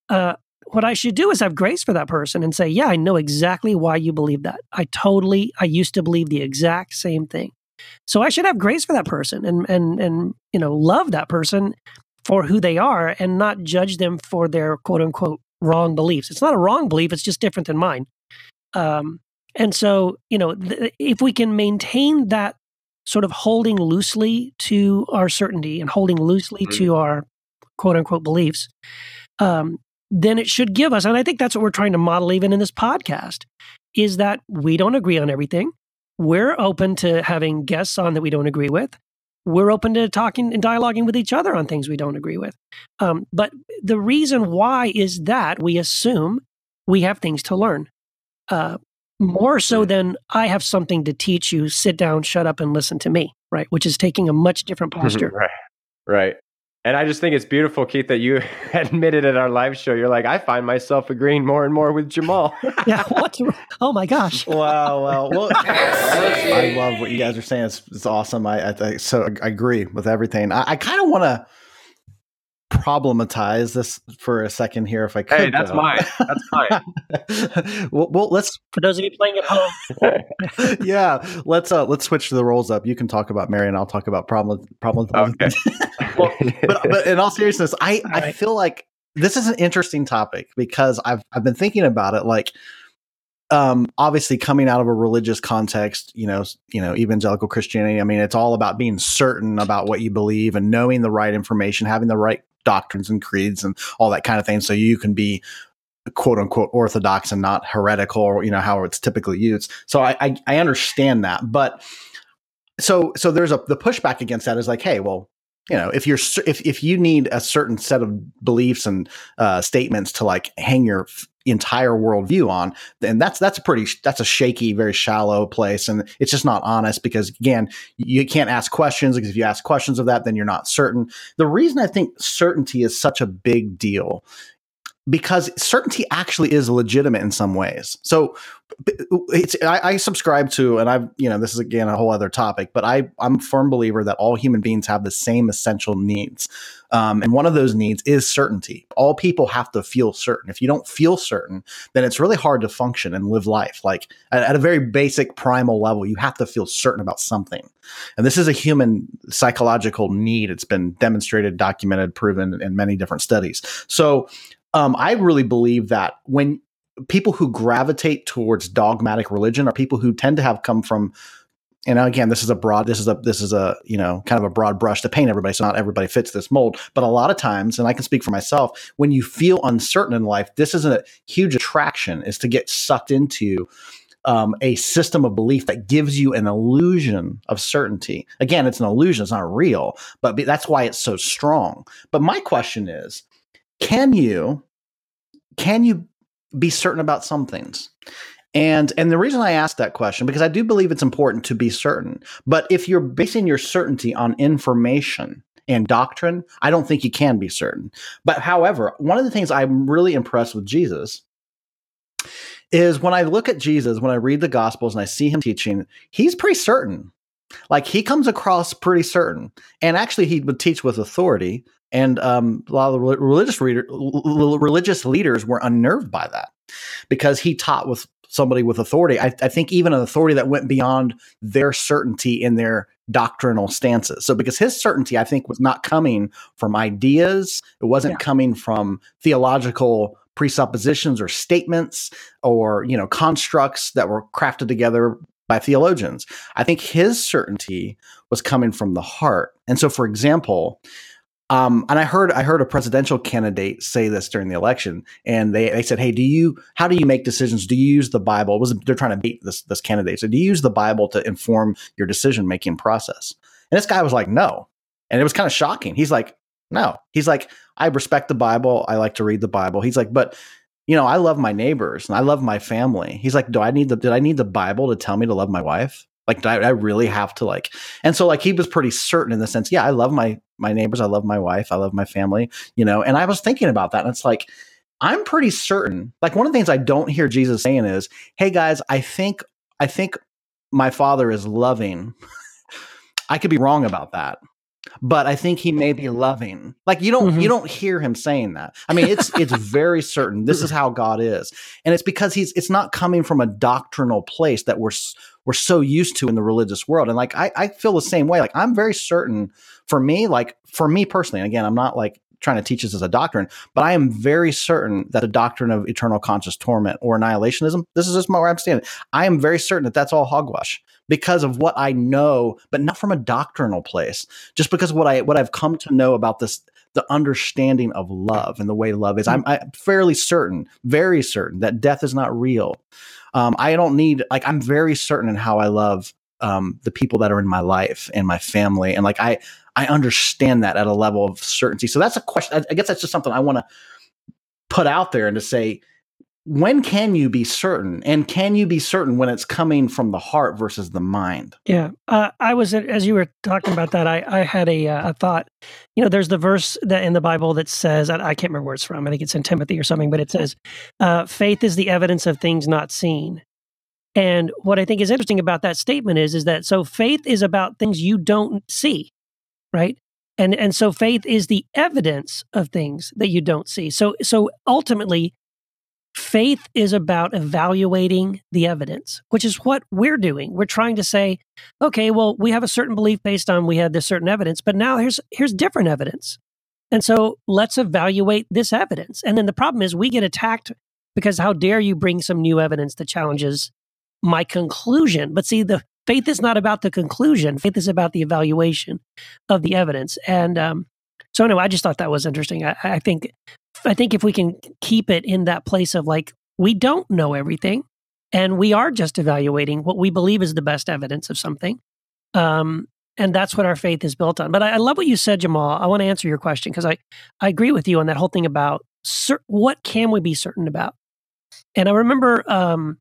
uh, what I should do is have grace for that person and say, Yeah, I know exactly why you believe that. I totally, I used to believe the exact same thing. So I should have grace for that person and and and you know love that person for who they are and not judge them for their quote unquote wrong beliefs. It's not a wrong belief, it's just different than mine. Um, and so, you know, th- if we can maintain that sort of holding loosely to our certainty and holding loosely to our quote unquote beliefs, um, then it should give us, and I think that's what we're trying to model even in this podcast, is that we don't agree on everything. We're open to having guests on that we don't agree with we're open to talking and dialoguing with each other on things we don't agree with. Um, but the reason why is that we assume we have things to learn. Uh, more so than I have something to teach you, sit down, shut up, and listen to me, right? Which is taking a much different posture. right. Right. And I just think it's beautiful, Keith, that you admitted at our live show. You're like, I find myself agreeing more and more with Jamal. yeah. What? Oh my gosh. Wow, well, well I love what you guys are saying. It's, it's awesome. I, I, I so I agree with everything. I, I kind of want to problematize this for a second here, if I could. hey, that's though. mine. That's mine. well, well, let's For those of you playing at home, yeah, let's uh let's switch the roles up. You can talk about Mary, and I'll talk about problem problem. Okay. well, but but in all seriousness, I I right. feel like this is an interesting topic because I've I've been thinking about it. Like, um, obviously coming out of a religious context, you know, you know, evangelical Christianity. I mean, it's all about being certain about what you believe and knowing the right information, having the right doctrines and creeds and all that kind of thing, so you can be quote unquote orthodox and not heretical or you know how it's typically used. So I, I i understand that. But so so there's a the pushback against that is like hey well you know if you're if if you need a certain set of beliefs and uh statements to like hang your entire worldview on then that's that's a pretty that's a shaky very shallow place and it's just not honest because again you can't ask questions because if you ask questions of that then you're not certain the reason i think certainty is such a big deal because certainty actually is legitimate in some ways. So it's I, I subscribe to, and I've you know this is again a whole other topic, but I I'm a firm believer that all human beings have the same essential needs, um, and one of those needs is certainty. All people have to feel certain. If you don't feel certain, then it's really hard to function and live life. Like at, at a very basic primal level, you have to feel certain about something, and this is a human psychological need. It's been demonstrated, documented, proven in many different studies. So um, I really believe that when people who gravitate towards dogmatic religion are people who tend to have come from and again this is a broad this is a this is a you know kind of a broad brush to paint everybody so not everybody fits this mold but a lot of times and i can speak for myself when you feel uncertain in life this is a huge attraction is to get sucked into um, a system of belief that gives you an illusion of certainty. Again it's an illusion it's not real but that's why it's so strong. But my question is can you can you be certain about some things. And and the reason I ask that question because I do believe it's important to be certain. But if you're basing your certainty on information and doctrine, I don't think you can be certain. But however, one of the things I'm really impressed with Jesus is when I look at Jesus, when I read the gospels and I see him teaching, he's pretty certain. Like he comes across pretty certain. And actually he would teach with authority and um, a lot of the religious reader, religious leaders were unnerved by that because he taught with somebody with authority. I, I, think even an authority that went beyond their certainty in their doctrinal stances. So because his certainty, I think, was not coming from ideas, it wasn't yeah. coming from theological presuppositions or statements or you know constructs that were crafted together by theologians. I think his certainty was coming from the heart. And so, for example, um, and I heard I heard a presidential candidate say this during the election, and they, they said, "Hey, do you how do you make decisions? Do you use the Bible?" It was they're trying to beat this this candidate? So do you use the Bible to inform your decision making process? And this guy was like, "No," and it was kind of shocking. He's like, "No," he's like, "I respect the Bible. I like to read the Bible." He's like, "But." You know, I love my neighbors and I love my family. He's like, do I need the did I need the Bible to tell me to love my wife? Like, I, I, really have to like, and so like he was pretty certain in the sense, yeah, I love my my neighbors, I love my wife, I love my family, you know. And I was thinking about that, and it's like, I'm pretty certain. Like one of the things I don't hear Jesus saying is, "Hey guys, I think I think my father is loving." I could be wrong about that but I think he may be loving. Like you don't mm-hmm. you don't hear him saying that. I mean, it's it's very certain this is how God is, and it's because he's it's not coming from a doctrinal place that we're we're so used to in the religious world. And like I, I feel the same way. Like I'm very certain for me, like for me personally. And again, I'm not like trying to teach this as a doctrine, but I am very certain that the doctrine of eternal conscious torment or annihilationism, this is just where I'm standing. I am very certain that that's all hogwash because of what I know, but not from a doctrinal place. Just because what I what I've come to know about this the understanding of love and the way love is. Hmm. I'm, I'm fairly certain, very certain that death is not real. Um, I don't need like I'm very certain in how I love um, the people that are in my life and my family, and like I I understand that at a level of certainty. So that's a question. I guess that's just something I want to put out there and to say when can you be certain? And can you be certain when it's coming from the heart versus the mind? Yeah uh, i was as you were talking about that i, I had a, uh, a thought. You know there's the verse that in the bible that says i, I can't remember where it's from i think it's in timothy or something but it says uh, faith is the evidence of things not seen. And what i think is interesting about that statement is is that so faith is about things you don't see right? And and so faith is the evidence of things that you don't see. So so ultimately Faith is about evaluating the evidence, which is what we're doing. We're trying to say, okay, well, we have a certain belief based on we had this certain evidence, but now here's here's different evidence. And so let's evaluate this evidence. And then the problem is we get attacked because how dare you bring some new evidence that challenges my conclusion? But see, the faith is not about the conclusion. Faith is about the evaluation of the evidence. And um, so anyway, I just thought that was interesting. I, I think I think if we can keep it in that place of like, we don't know everything and we are just evaluating what we believe is the best evidence of something. Um, and that's what our faith is built on. But I, I love what you said, Jamal. I want to answer your question because I, I agree with you on that whole thing about cer- what can we be certain about. And I remember um,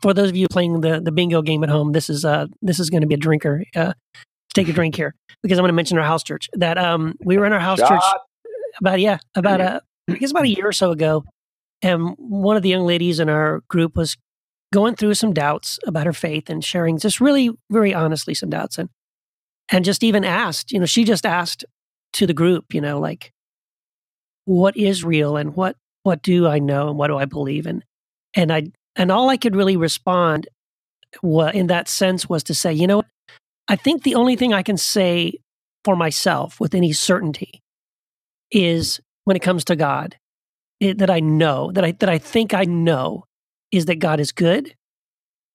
for those of you playing the the bingo game at home, this is uh this is going to be a drinker. Uh, take a drink here because I'm going to mention our house church. That um we were in our house Shot. church about yeah about a I guess about a year or so ago, and one of the young ladies in our group was going through some doubts about her faith and sharing just really, very honestly some doubts and and just even asked, you know, she just asked to the group, you know, like, what is real and what what do I know and what do I believe in? And I and all I could really respond in that sense was to say, you know, I think the only thing I can say for myself with any certainty is when it comes to God, it, that I know that I that I think I know is that God is good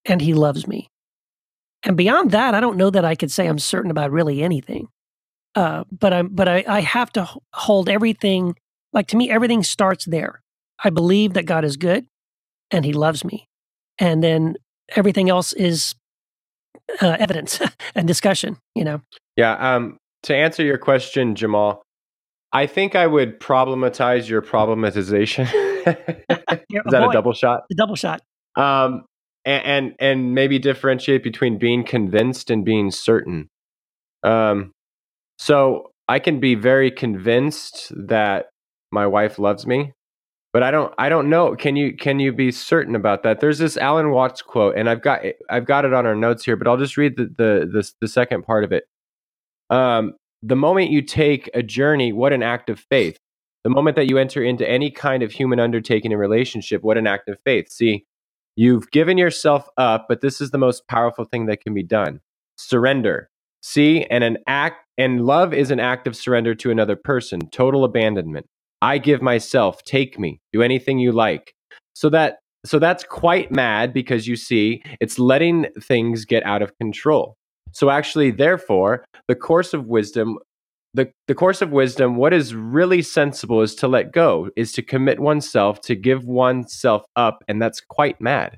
and He loves me. And beyond that, I don't know that I could say I'm certain about really anything. Uh, but I'm but I, I have to hold everything like to me everything starts there. I believe that God is good and He loves me, and then everything else is uh, evidence and discussion. You know. Yeah. Um. To answer your question, Jamal, I think I would problematize your problematization. Is that a double shot? The double shot. Um, and, and, and maybe differentiate between being convinced and being certain. Um, so I can be very convinced that my wife loves me, but I don't. I don't know. Can you can you be certain about that? There's this Alan Watts quote, and I've got I've got it on our notes here, but I'll just read the the the, the second part of it. Um, the moment you take a journey, what an act of faith. The moment that you enter into any kind of human undertaking and relationship, what an act of faith. See, you've given yourself up, but this is the most powerful thing that can be done. Surrender. See, and an act and love is an act of surrender to another person, total abandonment. I give myself, take me, do anything you like. So that so that's quite mad because you see, it's letting things get out of control. So actually, therefore, the course of wisdom, the, the course of wisdom, what is really sensible is to let go, is to commit oneself, to give oneself up, and that's quite mad.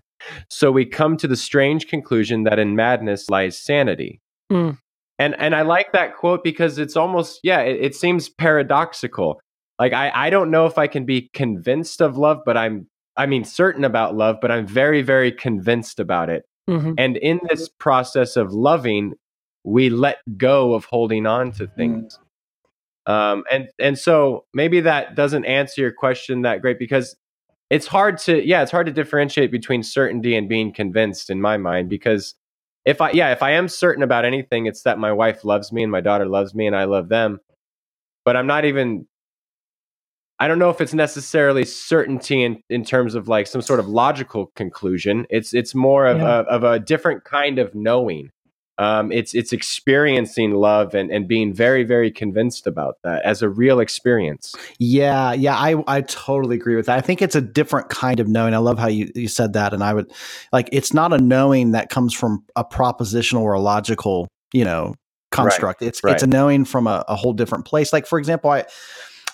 So we come to the strange conclusion that in madness lies sanity. Mm. And and I like that quote because it's almost yeah, it, it seems paradoxical. Like I, I don't know if I can be convinced of love, but I'm I mean certain about love, but I'm very, very convinced about it. Mm-hmm. And in this process of loving, we let go of holding on to mm. things. Mm. Um, and and so maybe that doesn't answer your question that great because it's hard to yeah it's hard to differentiate between certainty and being convinced in my mind because if I yeah if I am certain about anything it's that my wife loves me and my daughter loves me and I love them but I'm not even I don't know if it's necessarily certainty in, in terms of like some sort of logical conclusion. It's it's more of, yeah. a, of a different kind of knowing. Um, it's it's experiencing love and, and being very very convinced about that as a real experience. Yeah, yeah, I I totally agree with that. I think it's a different kind of knowing. I love how you, you said that, and I would like it's not a knowing that comes from a propositional or a logical, you know, construct. Right, it's right. it's a knowing from a, a whole different place. Like for example, I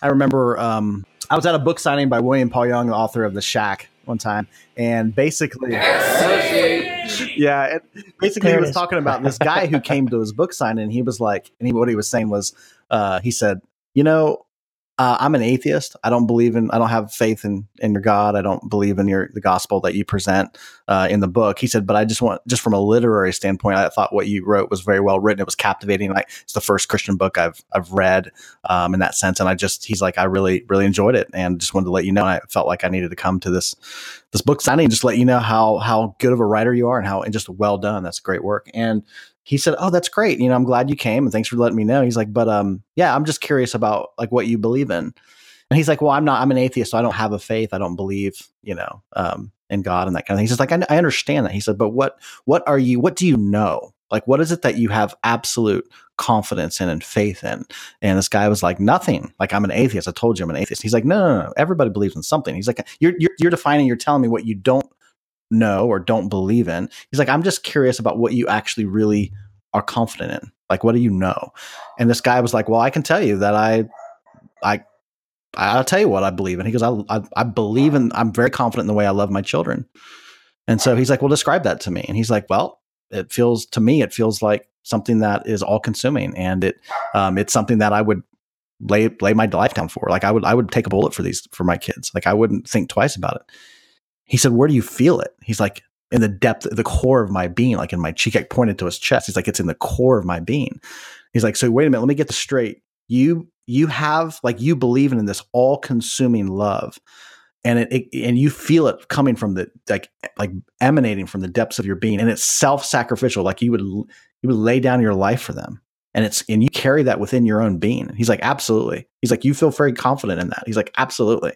I remember um, I was at a book signing by William Paul Young, the author of The Shack, one time, and basically, yeah, basically he was talking about this guy who came to his book signing, and he was like, and he, what he was saying was, uh, he said, you know, uh, I'm an atheist. I don't believe in. I don't have faith in in your God. I don't believe in your the gospel that you present uh, in the book. He said, but I just want, just from a literary standpoint, I thought what you wrote was very well written. It was captivating. Like it's the first Christian book I've I've read um, in that sense. And I just, he's like, I really really enjoyed it, and just wanted to let you know. I felt like I needed to come to this this book signing, just let you know how how good of a writer you are, and how and just well done. That's great work. And he said, "Oh, that's great. You know, I'm glad you came and thanks for letting me know." He's like, "But um, yeah, I'm just curious about like what you believe in." And he's like, "Well, I'm not. I'm an atheist, so I don't have a faith. I don't believe, you know, um, in God and that kind of thing." He's just like, I, "I understand that." He said, "But what what are you? What do you know? Like, what is it that you have absolute confidence in and faith in?" And this guy was like, "Nothing. Like, I'm an atheist. I told you I'm an atheist." He's like, "No, no, no. Everybody believes in something." He's like, "You're you're, you're defining. You're telling me what you don't." Know or don't believe in. He's like, I'm just curious about what you actually really are confident in? Like, what do you know? And this guy was like, well, I can tell you that I, I, I'll tell you what I believe in. He goes, I, I, I believe in, I'm very confident in the way I love my children. And so he's like, well, describe that to me. And he's like, well, it feels to me, it feels like something that is all consuming. And it, um, it's something that I would lay, lay my life down for. Like I would, I would take a bullet for these, for my kids. Like I wouldn't think twice about it. He said, where do you feel it? He's like, in the depth, the core of my being, like in my cheek. I pointed to his chest. He's like, it's in the core of my being. He's like, so wait a minute, let me get this straight. You you have like you believe in this all consuming love, and it, it and you feel it coming from the like like emanating from the depths of your being and it's self-sacrificial like you would you would lay down your life for them and it's and you carry that within your own being he's like absolutely he's like you feel very confident in that he's like absolutely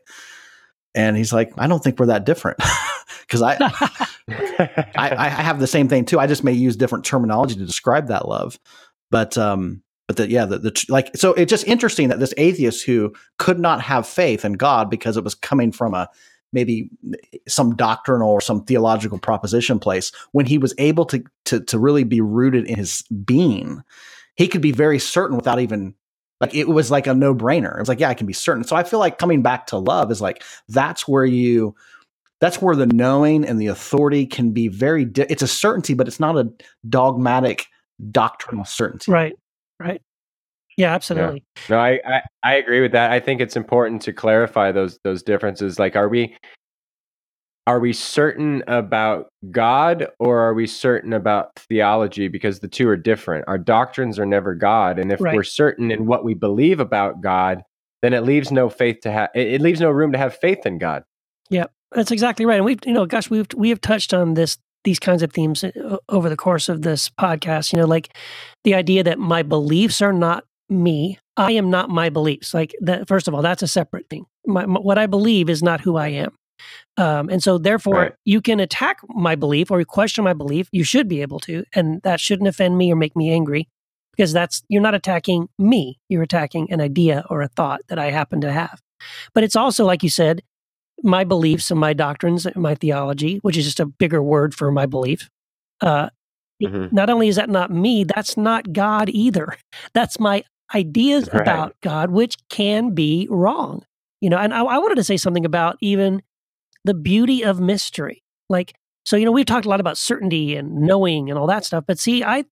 and he's like i don't think we're that different. Because I, I i have the same thing too. I just may use different terminology to describe that love. But um but that yeah the, the like so it's just interesting that this atheist who could not have faith in god because it was coming from a maybe some doctrinal or some theological proposition place when he was able to to to really be rooted in his being he could be very certain without even like it was like a no brainer it was like yeah i can be certain. So i feel like coming back to love is like that's where you that's where the knowing and the authority can be very di- it's a certainty but it's not a dogmatic doctrinal certainty. Right right. Yeah. absolutely. No I, I i agree with that. I think it's important to clarify those those differences. Like are we are we certain about God or are we certain about theology? Because the two are different. Our doctrines are never God. And if Right. we're certain in what we believe about God, then it leaves no faith to have, it it leaves no room to have faith in God. Yeah, that's exactly right. And we've, you know, gosh, we've we have touched on this these kinds of themes uh, over the course of this podcast. You know, like the idea that my beliefs are not me. I am not my beliefs. Like that. First of all, that's a separate thing. My, my, what I believe is not who I am. Um, and so, therefore, Right. you can attack my belief or question my belief. You should be able to, and that shouldn't offend me or make me angry, because that's you're not attacking me. You're attacking an idea or a thought that I happen to have. But it's also, like you said, my beliefs and my doctrines, and my theology, which is just a bigger word for my belief. Uh, Mhm. Not only is that not me, that's not God either. That's my ideas Right. about God, which can be wrong. You know, and I, I wanted to say something about even the beauty of mystery. Like, so you know, we've talked a lot about certainty and knowing and all that stuff, but see, I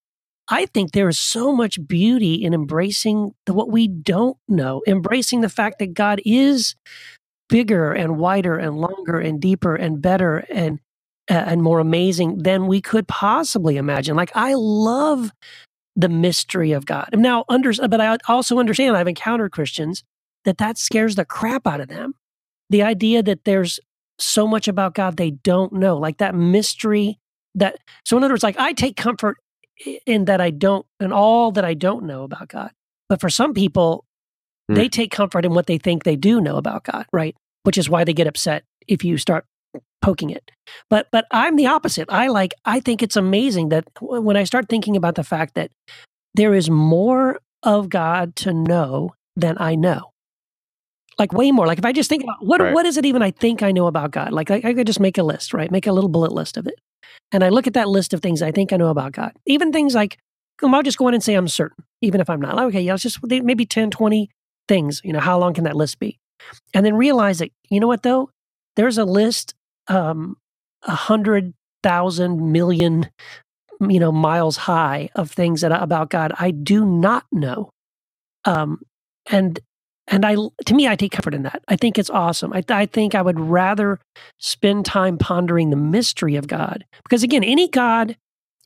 I think there is so much beauty in embracing the, what we don't know, embracing the fact that God is bigger and wider and longer and deeper and better and uh, and more amazing than we could possibly imagine. Like I love the mystery of God. Now, under, but I also understand I've encountered Christians that that scares the crap out of them. The idea that there's so much about God they don't know, like that mystery. That so, in other words, like I take comfort in that I don't, in all that I don't know about God. But for some people, Hmm. they take comfort in what they think they do know about God, right? Which is why they get upset if you start poking it. But but I'm the opposite. I like I think it's amazing that when I start thinking about the fact that there is more of God to know than I know. Like way more. Like if I just think about what Right. what is it even I think I know about God? Like I, I could just make a list, right? Make a little bullet list of it. And I look at that list of things I think I know about God. Even things like I'll just go in and say I'm certain, even if I'm not. Like, okay, yeah, it's just maybe 10, 20 things. You know, how long can that list be? And then realize that, you know what though? There's a list um a hundred thousand million you know miles high of things that about God I do not know. Um and and I to me I take comfort in that. I think it's awesome. I I think I would rather spend time pondering the mystery of God because again any God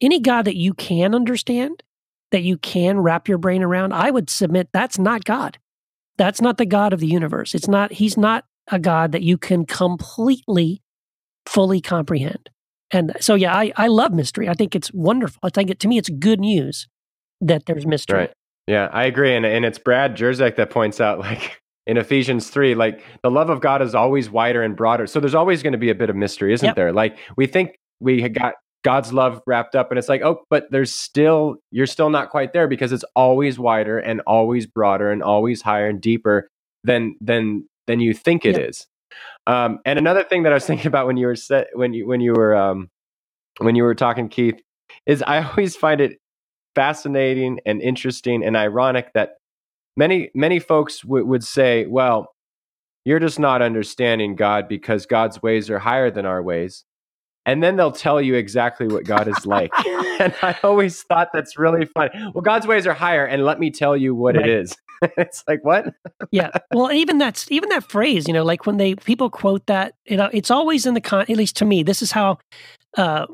any God that you can understand that you can wrap your brain around I would submit that's not God. That's not the God of the universe. It's not he's not a God that you can completely fully comprehend. And so, yeah, I, I love mystery. I think it's wonderful. I think it, to me, it's good news that there's mystery. Right. Yeah, I agree. And, and it's Brad Jersak that points out, like in Ephesians 3, like the love of God is always wider and broader. So there's always going to be a bit of mystery, isn't Yep. there? Like we think we had got God's love wrapped up, and it's like, oh, but there's still, you're still not quite there because it's always wider and always broader and always higher and deeper than, than, than you think it Yep. is. Um, and another thing that I was thinking about when you were set, when you, when you were, um, when you were talking, Keith, is I always find it fascinating and interesting and ironic that many many folks w- would say, "Well, you're just not understanding God because God's ways are higher than our ways." And then they'll tell you exactly what God is like. and I always thought that's really fun. Well, God's ways are higher, and let me tell you what Right. it is. it's like what? yeah. Well, even that's even that phrase, you know, like when they people quote that, you know, it's always in the con. At least to me, this is how uh,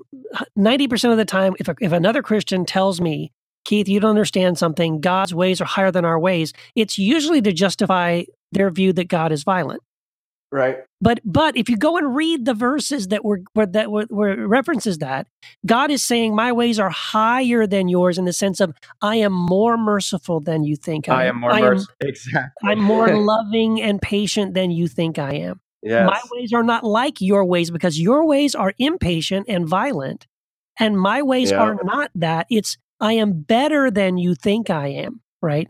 ninety percent of the time, if a, if another Christian tells me, Keith, you don't understand something, God's ways are higher than our ways, it's usually to justify their view that God is violent. Right. But but if you go and read the verses that were were that were, were references that God is saying, "My ways are higher than yours," in the sense of I am more merciful than you think I, I am more I merciful. Exactly. I'm more loving and patient than you think I am. yes. My ways are not like your ways because your ways are impatient and violent, and my ways Yeah. are not that. It's I am better than you think I am. Right.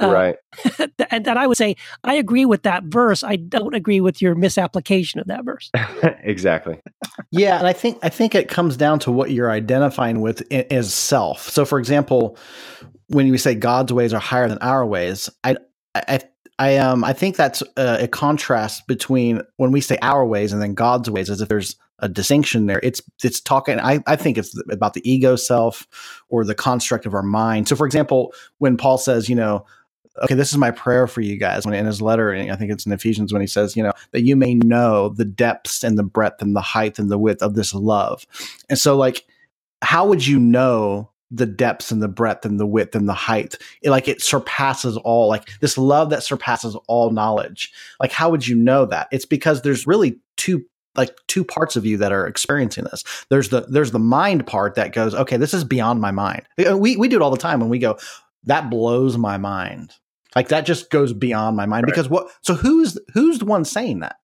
Uh, right. and that I would say I agree with that verse. I don't agree with your misapplication of that verse. exactly. Yeah, and I think I think it comes down to what you're identifying with as self. So, for example, when you say God's ways are higher than our ways, I I I um I think that's a, a contrast between when we say our ways and then God's ways, as if there's a distinction there. It's it's talking. I I think it's about the ego self or the construct of our mind. So, for example, when Paul says, you know. Okay, this is my prayer for you guys. When in his letter, I think it's in Ephesians, when he says, you know, that you may know the depths and the breadth and the height and the width of this love. And so, like, how would you know the depths and the breadth and the width and the height? It, like, it surpasses all, like, this love that surpasses all knowledge. Like, how would you know that? It's because there's really two like two parts of you that are experiencing this. There's the there's the mind part that goes, okay, this is beyond my mind. Uh, we we do it all the time when we go, that blows my mind. Like that just goes beyond my mind Right. because what? So who's who's the one saying that?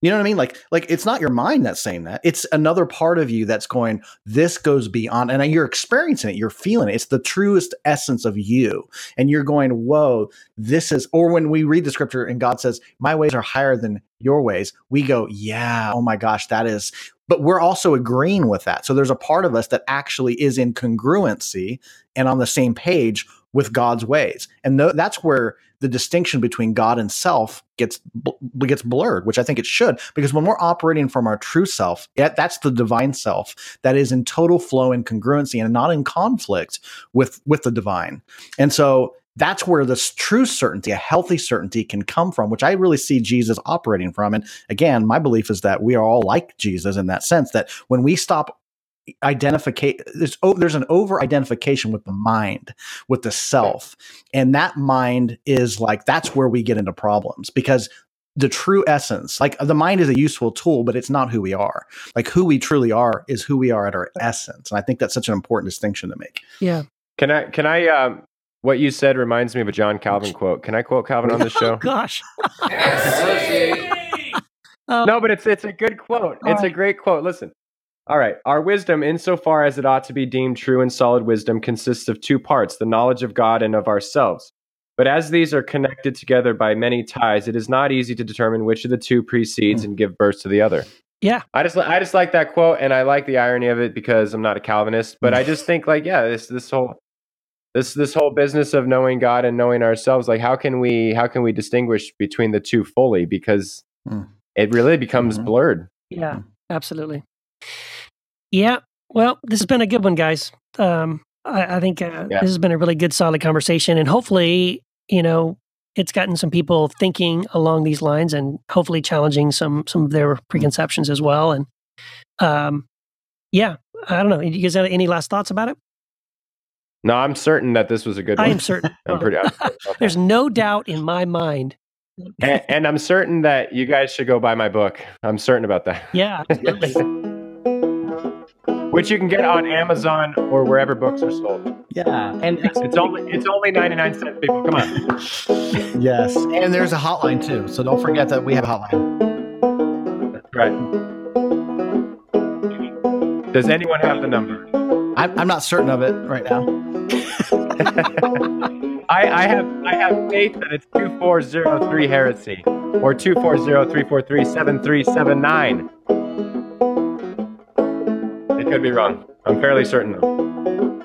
You know what I mean? Like like it's not your mind that's saying that. It's another part of you that's going. This goes beyond, and you're experiencing it. You're feeling it. It's the truest essence of you, and you're going, "Whoa, this is." Or when we read the scripture and God says, "My ways are higher than your ways," we go, "Yeah, oh my gosh, that is." But we're also agreeing with that. So there's a part of us that actually is in congruency and on the same page with God's ways. And th- that's where the distinction between God and self gets gets blurred, which I think it should, because when we're operating from our true self, that- that's the divine self that is in total flow and congruency and not in conflict with with the divine. And so that's where this true certainty, a healthy certainty, can come from, which I really see Jesus operating from. And again, my belief is that we are all like Jesus in that sense. That when we stop identification there's oh, there's an over identification with the mind with the self and that mind is like that's where we get into problems because the true essence like the mind is a useful tool but it's not who we are like who we truly are is who we are at our essence and i think that's such an important distinction to make Yeah. Can I? Can I? Um, what you said reminds me of a John Calvin quote. Can I quote Calvin on the Oh show? gosh. Oh, no, but it's it's a good quote. All it's a great quote. Listen. All right. Our wisdom, insofar as it ought to be deemed true and solid wisdom, consists of two parts the knowledge of God and of ourselves. But as these are connected together by many ties, it is not easy to determine which of the two precedes and give birth to the other. Yeah. I just I just like that quote and I like the irony of it because I'm not a Calvinist, but I just think like yeah, this this whole this this whole business of knowing God and knowing ourselves, like how can we how can we distinguish between the two fully because Hmm. it really becomes Mhm. blurred. Yeah, absolutely. Yeah. Well, this has been a good one, guys. Um, I, I think uh, Yeah. this has been a really good, solid conversation, and hopefully, you know, it's gotten some people thinking along these lines, and hopefully challenging some some of their preconceptions as well. And um, yeah, I don't know. You guys have any last thoughts about it? No, I'm certain that this was a good I one. am certain. I'm pretty I'm certain There's no doubt in my mind. and, and I'm certain that you guys should go buy my book. I'm certain about that. Yeah, absolutely. Which you can get on Amazon or wherever books are sold. yeah and It's only it's only 99 cents, people. Come on. yes and there's a hotline too so don't forget that we have a hotline That's right. Does anyone have the number? i'm, I'm not certain of it right now I, I have I have faith that it's two four zero three heresy or two four zero three four three seven three seven nine. It could be wrong. I'm fairly certain though.